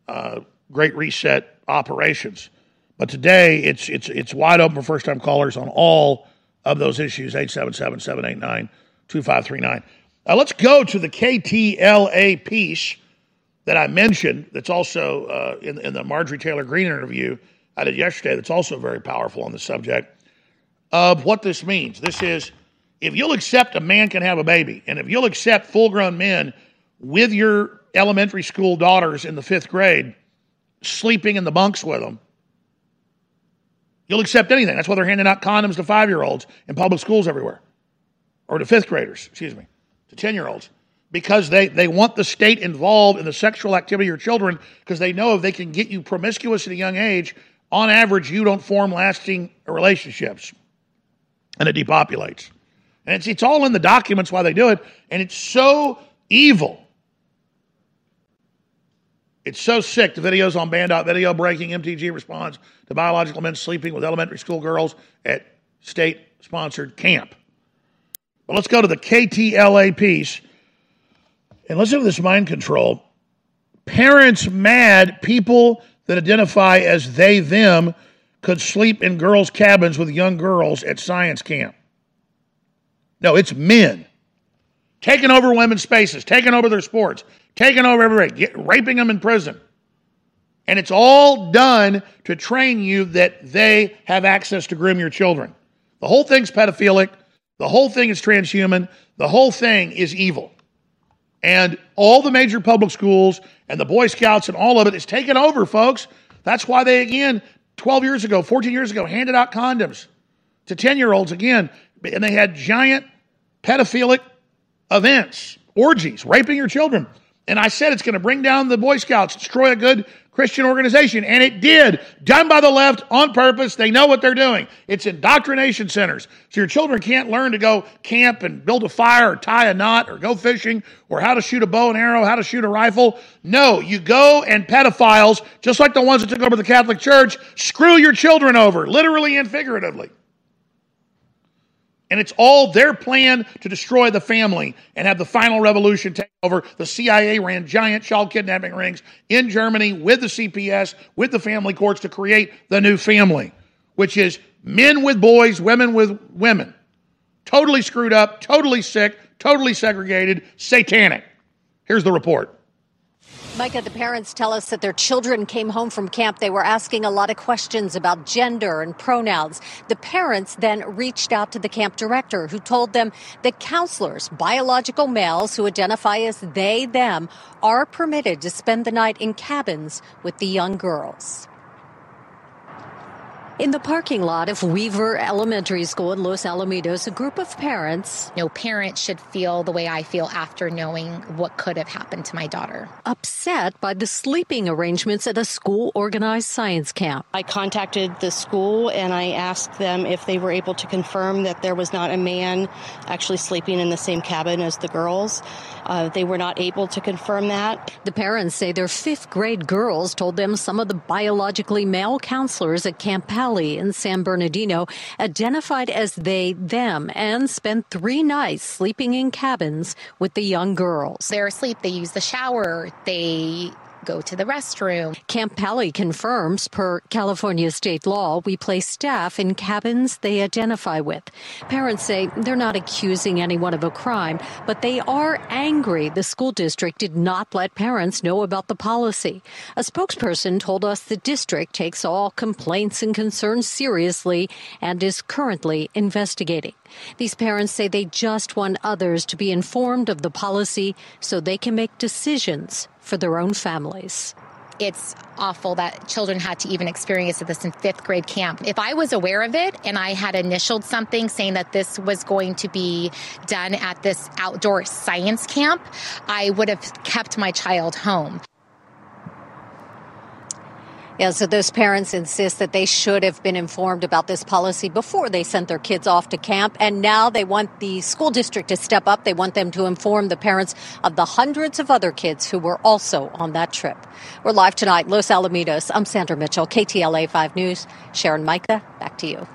uh, Great Reset operations. But today, it's, it's, it's wide open for first time callers on all of those issues 877 789 2539. Now, let's go to the KTLA piece that I mentioned that's also uh, in, in the Marjorie Taylor Greene interview I did yesterday, that's also very powerful on the subject of what this means. This is if you'll accept a man can have a baby, and if you'll accept full grown men with your elementary school daughters in the fifth grade sleeping in the bunks with them, you'll accept anything. That's why they're handing out condoms to five year olds in public schools everywhere, or to fifth graders, excuse me, to 10 year olds. Because they, they want the state involved in the sexual activity of your children because they know if they can get you promiscuous at a young age, on average, you don't form lasting relationships and it depopulates. And it's, it's all in the documents why they do it. And it's so evil. It's so sick. The videos on Banned.video breaking MTG response to biological men sleeping with elementary school girls at state sponsored camp. But let's go to the KTLA piece. And let's this mind control. Parents mad people that identify as they, them could sleep in girls' cabins with young girls at science camp. No, it's men taking over women's spaces, taking over their sports, taking over everybody, get, raping them in prison. And it's all done to train you that they have access to groom your children. The whole thing's pedophilic. The whole thing is transhuman. The whole thing is evil. And all the major public schools and the Boy Scouts and all of it is taken over, folks. That's why they, again, 12 years ago, 14 years ago, handed out condoms to 10 year olds again. And they had giant pedophilic events, orgies, raping your children. And I said it's going to bring down the Boy Scouts, destroy a good Christian organization. And it did, done by the left on purpose. They know what they're doing. It's indoctrination centers. So your children can't learn to go camp and build a fire or tie a knot or go fishing or how to shoot a bow and arrow, how to shoot a rifle. No, you go and pedophiles, just like the ones that took over the Catholic Church, screw your children over, literally and figuratively. And it's all their plan to destroy the family and have the final revolution take over. The CIA ran giant child kidnapping rings in Germany with the CPS, with the family courts to create the new family, which is men with boys, women with women. Totally screwed up, totally sick, totally segregated, satanic. Here's the report. Micah, the parents tell us that their children came home from camp. They were asking a lot of questions about gender and pronouns. The parents then reached out to the camp director who told them that counselors, biological males who identify as they, them, are permitted to spend the night in cabins with the young girls. In the parking lot of Weaver Elementary School in Los Alamitos, a group of parents. No parent should feel the way I feel after knowing what could have happened to my daughter. Upset by the sleeping arrangements at a school organized science camp. I contacted the school and I asked them if they were able to confirm that there was not a man actually sleeping in the same cabin as the girls. Uh, they were not able to confirm that. The parents say their fifth grade girls told them some of the biologically male counselors at Camp Pali in San Bernardino identified as they, them, and spent three nights sleeping in cabins with the young girls. They're asleep, they use the shower, they go to the restroom. Camp Pali confirms, per California state law, we place staff in cabins they identify with. Parents say they're not accusing anyone of a crime, but they are angry the school district did not let parents know about the policy. A spokesperson told us the district takes all complaints and concerns seriously and is currently investigating. These parents say they just want others to be informed of the policy so they can make decisions for their own families. It's awful that children had to even experience this in fifth grade camp. If I was aware of it and I had initialed something saying that this was going to be done at this outdoor science camp, I would have kept my child home. Yeah, so those parents insist that they should have been informed about this policy before they sent their kids off to camp. And now they want the school district to step up. They want them to inform the parents of the hundreds of other kids who were also on that trip. We're live tonight, Los Alamitos. I'm Sandra Mitchell, KTLA 5 News. Sharon Micah, back to you.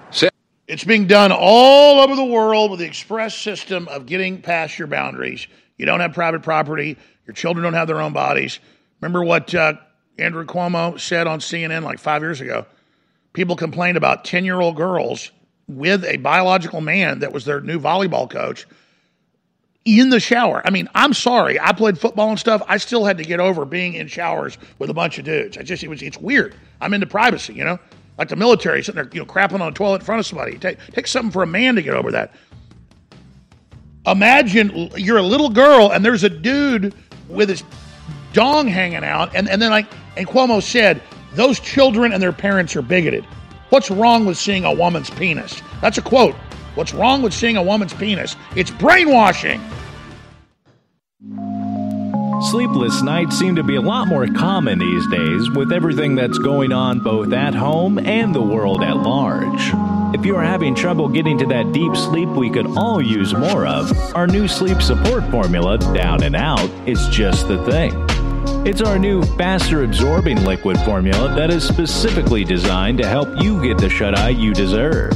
It's being done all over the world with the express system of getting past your boundaries. You don't have private property. Your children don't have their own bodies. Remember what uh, Andrew Cuomo said on CNN like five years ago. People complained about 10 year old girls with a biological man that was their new volleyball coach in the shower. I mean, I'm sorry. I played football and stuff. I still had to get over being in showers with a bunch of dudes. I just, it was, it's weird. I'm into privacy, you know? Like the military, sitting there, you know, crapping on a toilet in front of somebody. Take, something for a man to get over that. Imagine you're a little girl and there's a dude with his dong hanging out, and, and then like and Cuomo said, those children and their parents are bigoted. What's wrong with seeing a woman's penis? That's a quote. What's wrong with seeing a woman's penis? It's brainwashing. Sleepless nights seem to be a lot more common these days with everything that's going on both at home and the world at large. If you are having trouble getting to that deep sleep we could all use more of, our new sleep support formula, Down and Out, is just the thing. It's our new faster absorbing liquid formula that is specifically designed to help you get the shut eye you deserve.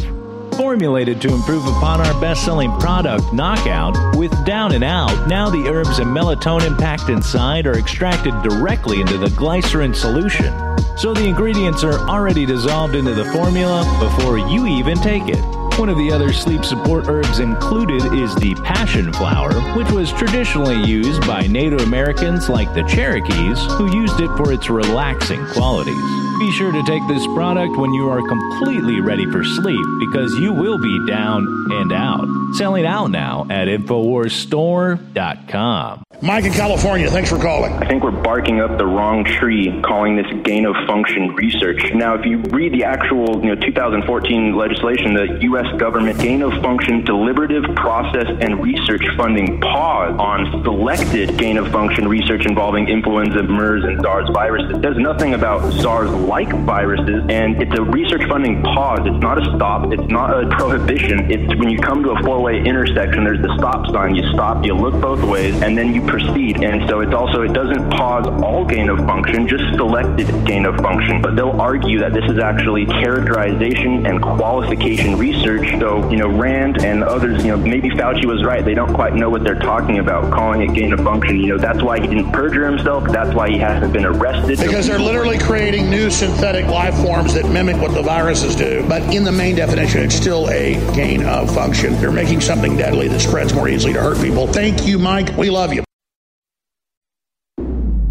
Formulated to improve upon our best selling product, Knockout, with Down and Out, now the herbs and melatonin packed inside are extracted directly into the glycerin solution. So the ingredients are already dissolved into the formula before you even take it. One of the other sleep support herbs included is the passion flower, which was traditionally used by Native Americans like the Cherokees, who used it for its relaxing qualities. Be sure to take this product when you are completely ready for sleep because you will be down and out. Selling out now at InfoWarsStore.com. Mike in California, thanks for calling. I think we're barking up the wrong tree calling this gain of function research. Now, if you read the actual you know, 2014 legislation, the U.S. government gain of function deliberative process and research funding pause on selected gain of function research involving influenza, MERS, and SARS viruses. There's nothing about SARS like viruses, and it's a research funding pause. It's not a stop, it's not a prohibition. It's when you come to a four way intersection, there's the stop sign. You stop, you look both ways, and then you proceed. And so it's also, it doesn't pause all gain of function, just selected gain of function. But they'll argue that this is actually characterization and qualification research. So, you know, Rand and others, you know, maybe Fauci was right. They don't quite know what they're talking about, calling it gain of function. You know, that's why he didn't perjure himself. That's why he hasn't been arrested. Because they're literally creating new synthetic life forms that mimic what the viruses do. But in the main definition, it's still a gain of function. They're making something deadly that spreads more easily to hurt people. Thank you, Mike. We love you.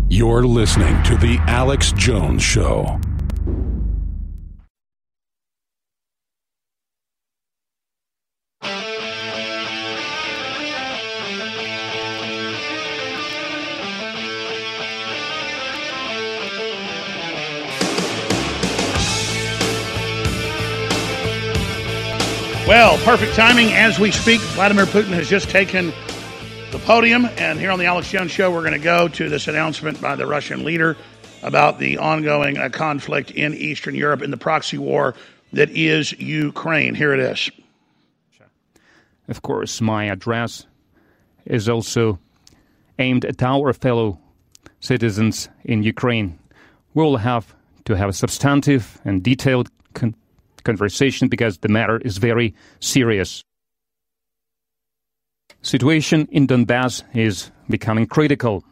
You're listening to The Alex Jones Show. Well, perfect timing as we speak. Vladimir Putin has just taken the podium, and here on the Alex Jones Show, we're going to go to this announcement by the Russian leader about the ongoing uh, conflict in Eastern Europe in the proxy war that is Ukraine. Here it is. Of course, my address is also aimed at our fellow citizens in Ukraine. We will have to have a substantive and detailed con- conversation because the matter is very serious. Situation in Donbass is becoming critical.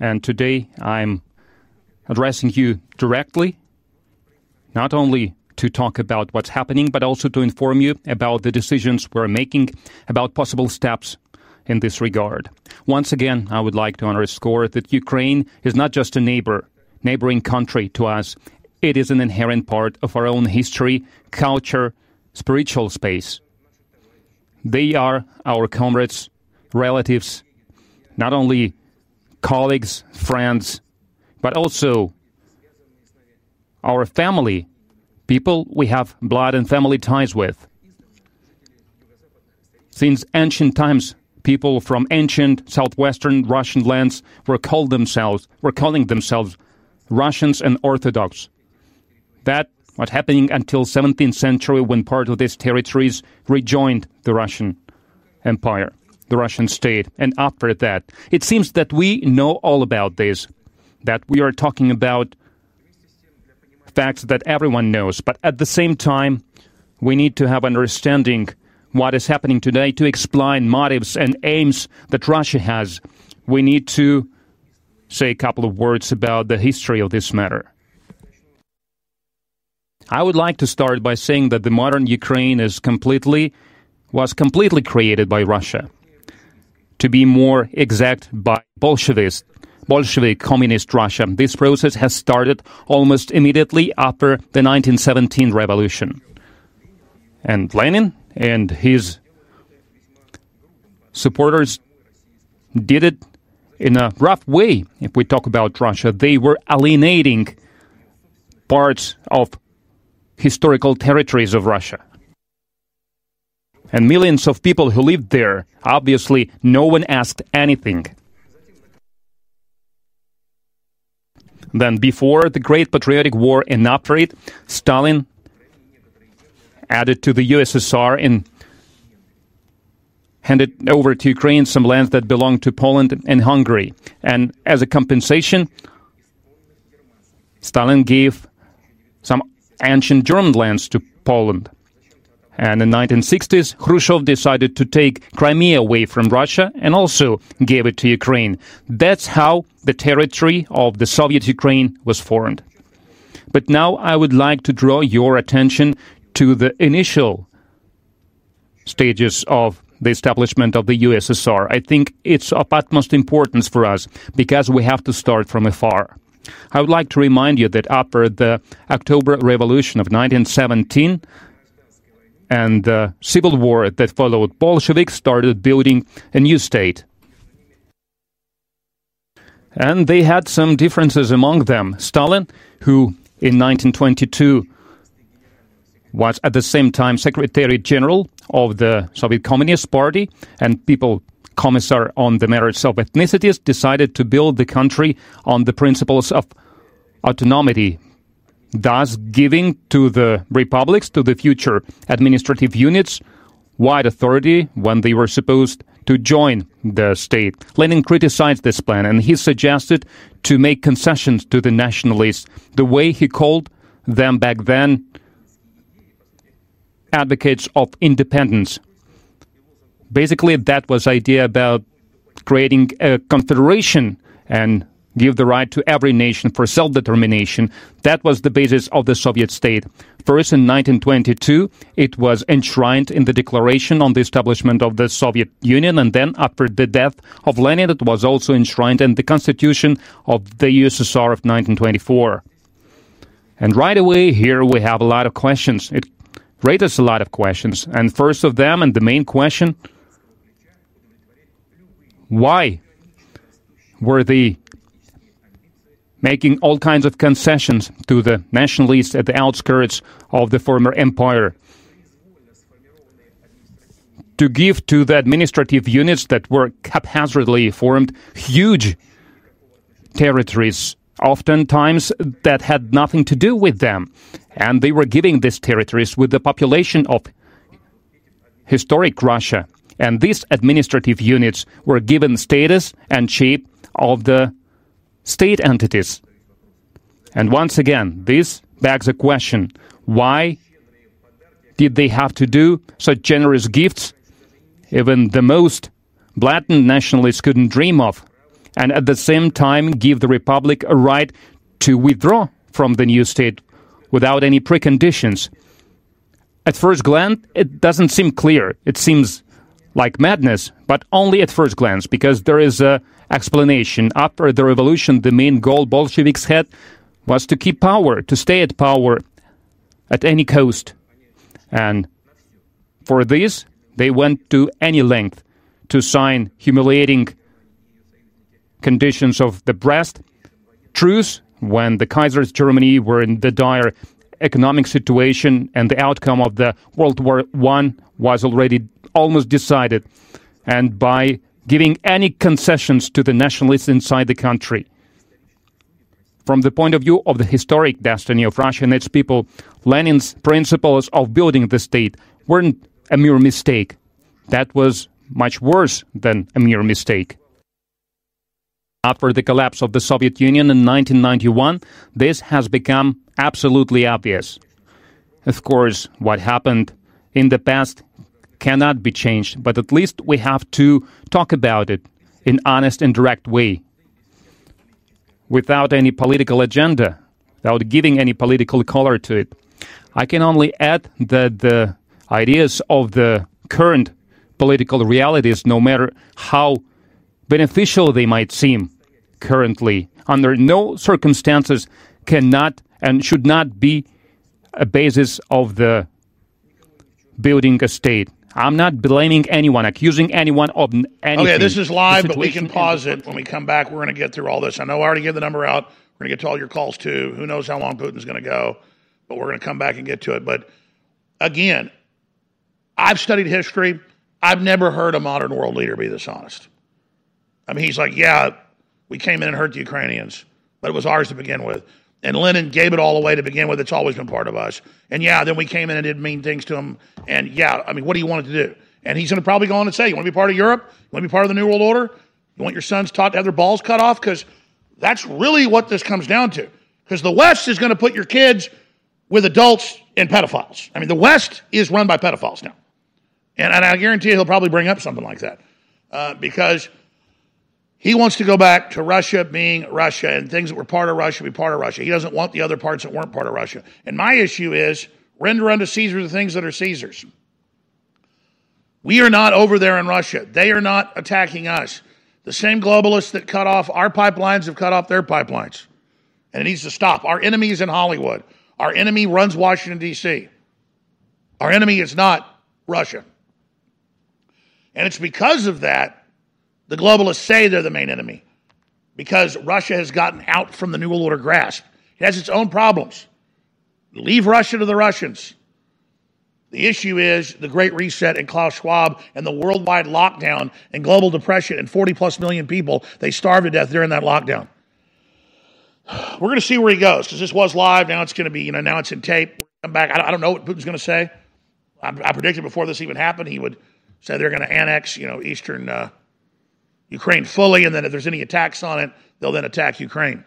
And today I'm addressing you directly, not only to talk about what's happening, but also to inform you about the decisions we're making, about possible steps in this regard. Once again, I would like to underscore that Ukraine is not just a neighbor, neighboring country to us. It is an inherent part of our own history, culture, spiritual space. They are our comrades, relatives, not only colleagues, friends, but also our family, people we have blood and family ties with. Since ancient times, people from ancient southwestern Russian lands were called themselves were calling themselves Russians and Orthodox. That was happening until 17th century when part of these territories rejoined the Russian Empire, the Russian state. And after that, it seems that we know all about this, that we are talking about facts that everyone knows. But at the same time, we need to have understanding what is happening today to explain motives and aims that Russia has. We need to say a couple of words about the history of this matter. I would like to start by saying that the modern Ukraine is completely was completely created by Russia. To be more exact, by Bolshevists, Bolshevik Communist Russia. This process has started almost immediately after the 1917 revolution. And Lenin and his supporters did it in a rough way. If we talk about Russia, they were alienating parts of historical territories of Russia. And millions of people who lived there, obviously, no one asked anything. Then, before the Great Patriotic War and after it, Stalin added to the USSR and handed over to Ukraine some lands that belonged to Poland and Hungary. And as a compensation, Stalin gave some ancient German lands to Poland. And in the 1960s, Khrushchev decided to take Crimea away from Russia and also gave it to Ukraine. That's how the territory of the Soviet Ukraine was formed. But now I would like to draw your attention to the initial stages of the establishment of the USSR. I think it's of utmost importance for us because we have to start from afar. I would like to remind you that after the October Revolution of 1917 and the civil war that followed, Bolsheviks started building a new state. And they had some differences among them. Stalin, who in 1922 was at the same time Secretary General of the Soviet Communist Party and people commissar on the merits of ethnicities, decided to build the country on the principles of autonomy, thus giving to the republics, to the future administrative units, wide authority when they were supposed to join the state. Lenin criticized this plan and he suggested to make concessions to the nationalists, the way he called them back then advocates of independence. Basically, that was idea about creating a confederation and give the right to every nation for self-determination. That was the basis of the Soviet state. First, in 1922, it was enshrined in the Declaration on the Establishment of the Soviet Union, and then after the death of Lenin, it was also enshrined in the Constitution of the USSR of 1924. And right away, here we have a lot of questions. It raises a lot of questions. And first of them, and the main question, why were they making all kinds of concessions to the nationalists at the outskirts of the former empire. To give to the administrative units that were haphazardly formed huge territories, oftentimes that had nothing to do with them. And they were giving these territories with the population of historic Russia. And these administrative units were given status and shape of the state entities. And once again, this begs a question why did they have to do such generous gifts? Even the most blatant nationalists couldn't dream of, and at the same time give the Republic a right to withdraw from the new state without any preconditions. At first glance, it doesn't seem clear. It seems like madness, but only at first glance, because there is a explanation. After the revolution, the main goal Bolsheviks had was to keep power, to stay at power at any cost. And for this, they went to any length to sign humiliating conditions of the Brest truce when the Kaiser's Germany were in the dire economic situation and the outcome of the World War I was already almost decided. And by giving any concessions to the nationalists inside the country. From the point of view of the historic destiny of Russia and its people, Lenin's principles of building the state weren't a mere mistake. That was much worse than a mere mistake. After the collapse of the Soviet Union in 1991, this has become absolutely obvious. Of course, what happened in the past cannot be changed, but at least we have to talk about it in honest and direct way without any political agenda, without giving any political color to it. I can only add that the ideas of the current political realities, no matter how beneficial they might seem currently, under no circumstances cannot and should not be a basis of the building a state. I'm not blaming anyone, accusing anyone of anything. Okay, this is live, but we can pause it when we come back. We're going to get through all this. I know I already gave the number out. We're going to get to all your calls too. Who knows how long Putin's going to go, but we're going to come back and get to it. But again, I've studied history. I've never heard a modern world leader be this honest. I mean, he's like, yeah, we came in and hurt the Ukrainians, but it was ours to begin with. And Lenin gave it all away to begin with. It's always been part of us. And yeah, then we came in and did mean things to him. And yeah, I mean, what do you want it to do? And he's going to probably go on and say, You want to be part of Europe? You want to be part of the New World Order? You want your sons taught to have their balls cut off? Because that's really what this comes down to. Because the West is going to put your kids with adults and pedophiles. I mean, the West is run by pedophiles now. And, and I guarantee he'll probably bring up something like that. Uh, because he wants to go back to Russia being Russia and things that were part of Russia be part of Russia. He doesn't want the other parts that weren't part of Russia. And my issue is render unto Caesar the things that are Caesar's. We are not over there in Russia. They are not attacking us. The same globalists that cut off our pipelines have cut off their pipelines. And it needs to stop. Our enemy is in Hollywood. Our enemy runs Washington, D.C. Our enemy is not Russia. And it's because of that the globalists say they're the main enemy because Russia has gotten out from the New World Order grasp. It has its own problems. Leave Russia to the Russians. The issue is the Great Reset and Klaus Schwab and the worldwide lockdown and global depression and 40 plus million people. They starved to death during that lockdown. We're going to see where he goes because this was live. Now it's going to be, you know, now it's in tape. Come back. I don't know what Putin's going to say. I, I, predicted before this even happened, he would say they're going to annex, you know, eastern uh, Ukraine fully, and then if there's any attacks on it, they'll then attack Ukraine.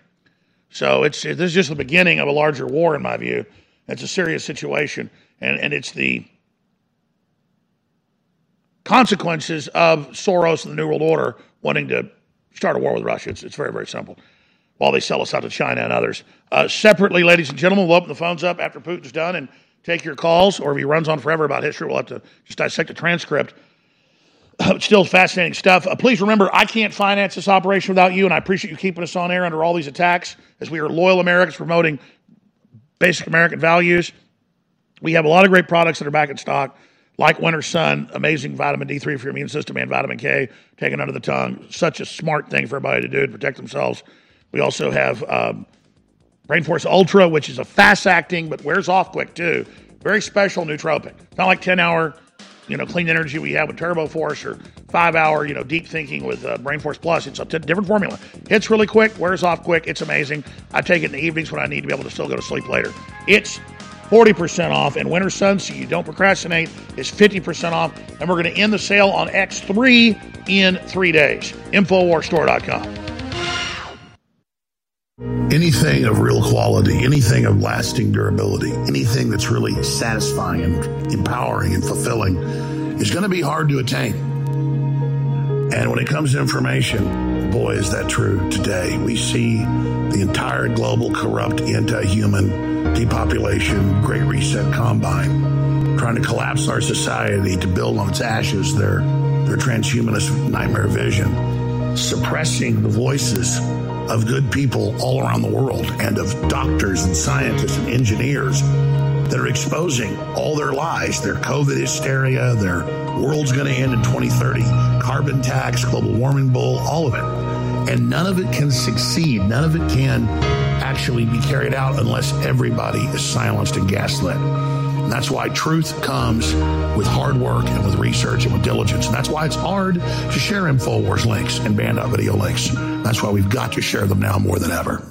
So it's this is just the beginning of a larger war, in my view. It's a serious situation, and and it's the consequences of Soros and the New World Order wanting to start a war with Russia. It's, it's very very simple. While they sell us out to China and others. Uh, separately, ladies and gentlemen, we'll open the phones up after Putin's done and take your calls, or if he runs on forever about history, we'll have to just dissect the transcript. still fascinating stuff. Uh, please remember, I can't finance this operation without you, and I appreciate you keeping us on air under all these attacks as we are loyal Americans promoting basic American values. We have a lot of great products that are back in stock, like Winter Sun, amazing vitamin D3 for your immune system, and vitamin K taken under the tongue. Such a smart thing for everybody to do to protect themselves. We also have um, Brain Force Ultra, which is a fast acting but wears off quick too. Very special nootropic. Not like 10 hour you know, clean energy we have with Turbo Force or five hour, you know, deep thinking with uh, Brain Force Plus. It's a t- different formula. Hits really quick, wears off quick. It's amazing. I take it in the evenings when I need to be able to still go to sleep later. It's 40% off, and Winter Sun, so you don't procrastinate, is 50% off. And we're going to end the sale on X3 in three days. Infowarsstore.com. Anything of real quality, anything of lasting durability, anything that's really satisfying and empowering and fulfilling is going to be hard to attain. And when it comes to information, boy, is that true today. We see the entire global corrupt anti-human depopulation, great reset combine, trying to collapse our society to build on its ashes their, their transhumanist nightmare vision, suppressing the voices of good people all around the world and of doctors and scientists and engineers that are exposing all their lies, their COVID hysteria, their world's going to end in 2030, carbon tax, global warming bull, all of it. And none of it can succeed. None of it can actually be carried out unless everybody is silenced and gaslit. And that's why truth comes with hard work and with research and with diligence. And that's why it's hard to share InfoWars links and band video links. That's why we've got to share them now more than ever.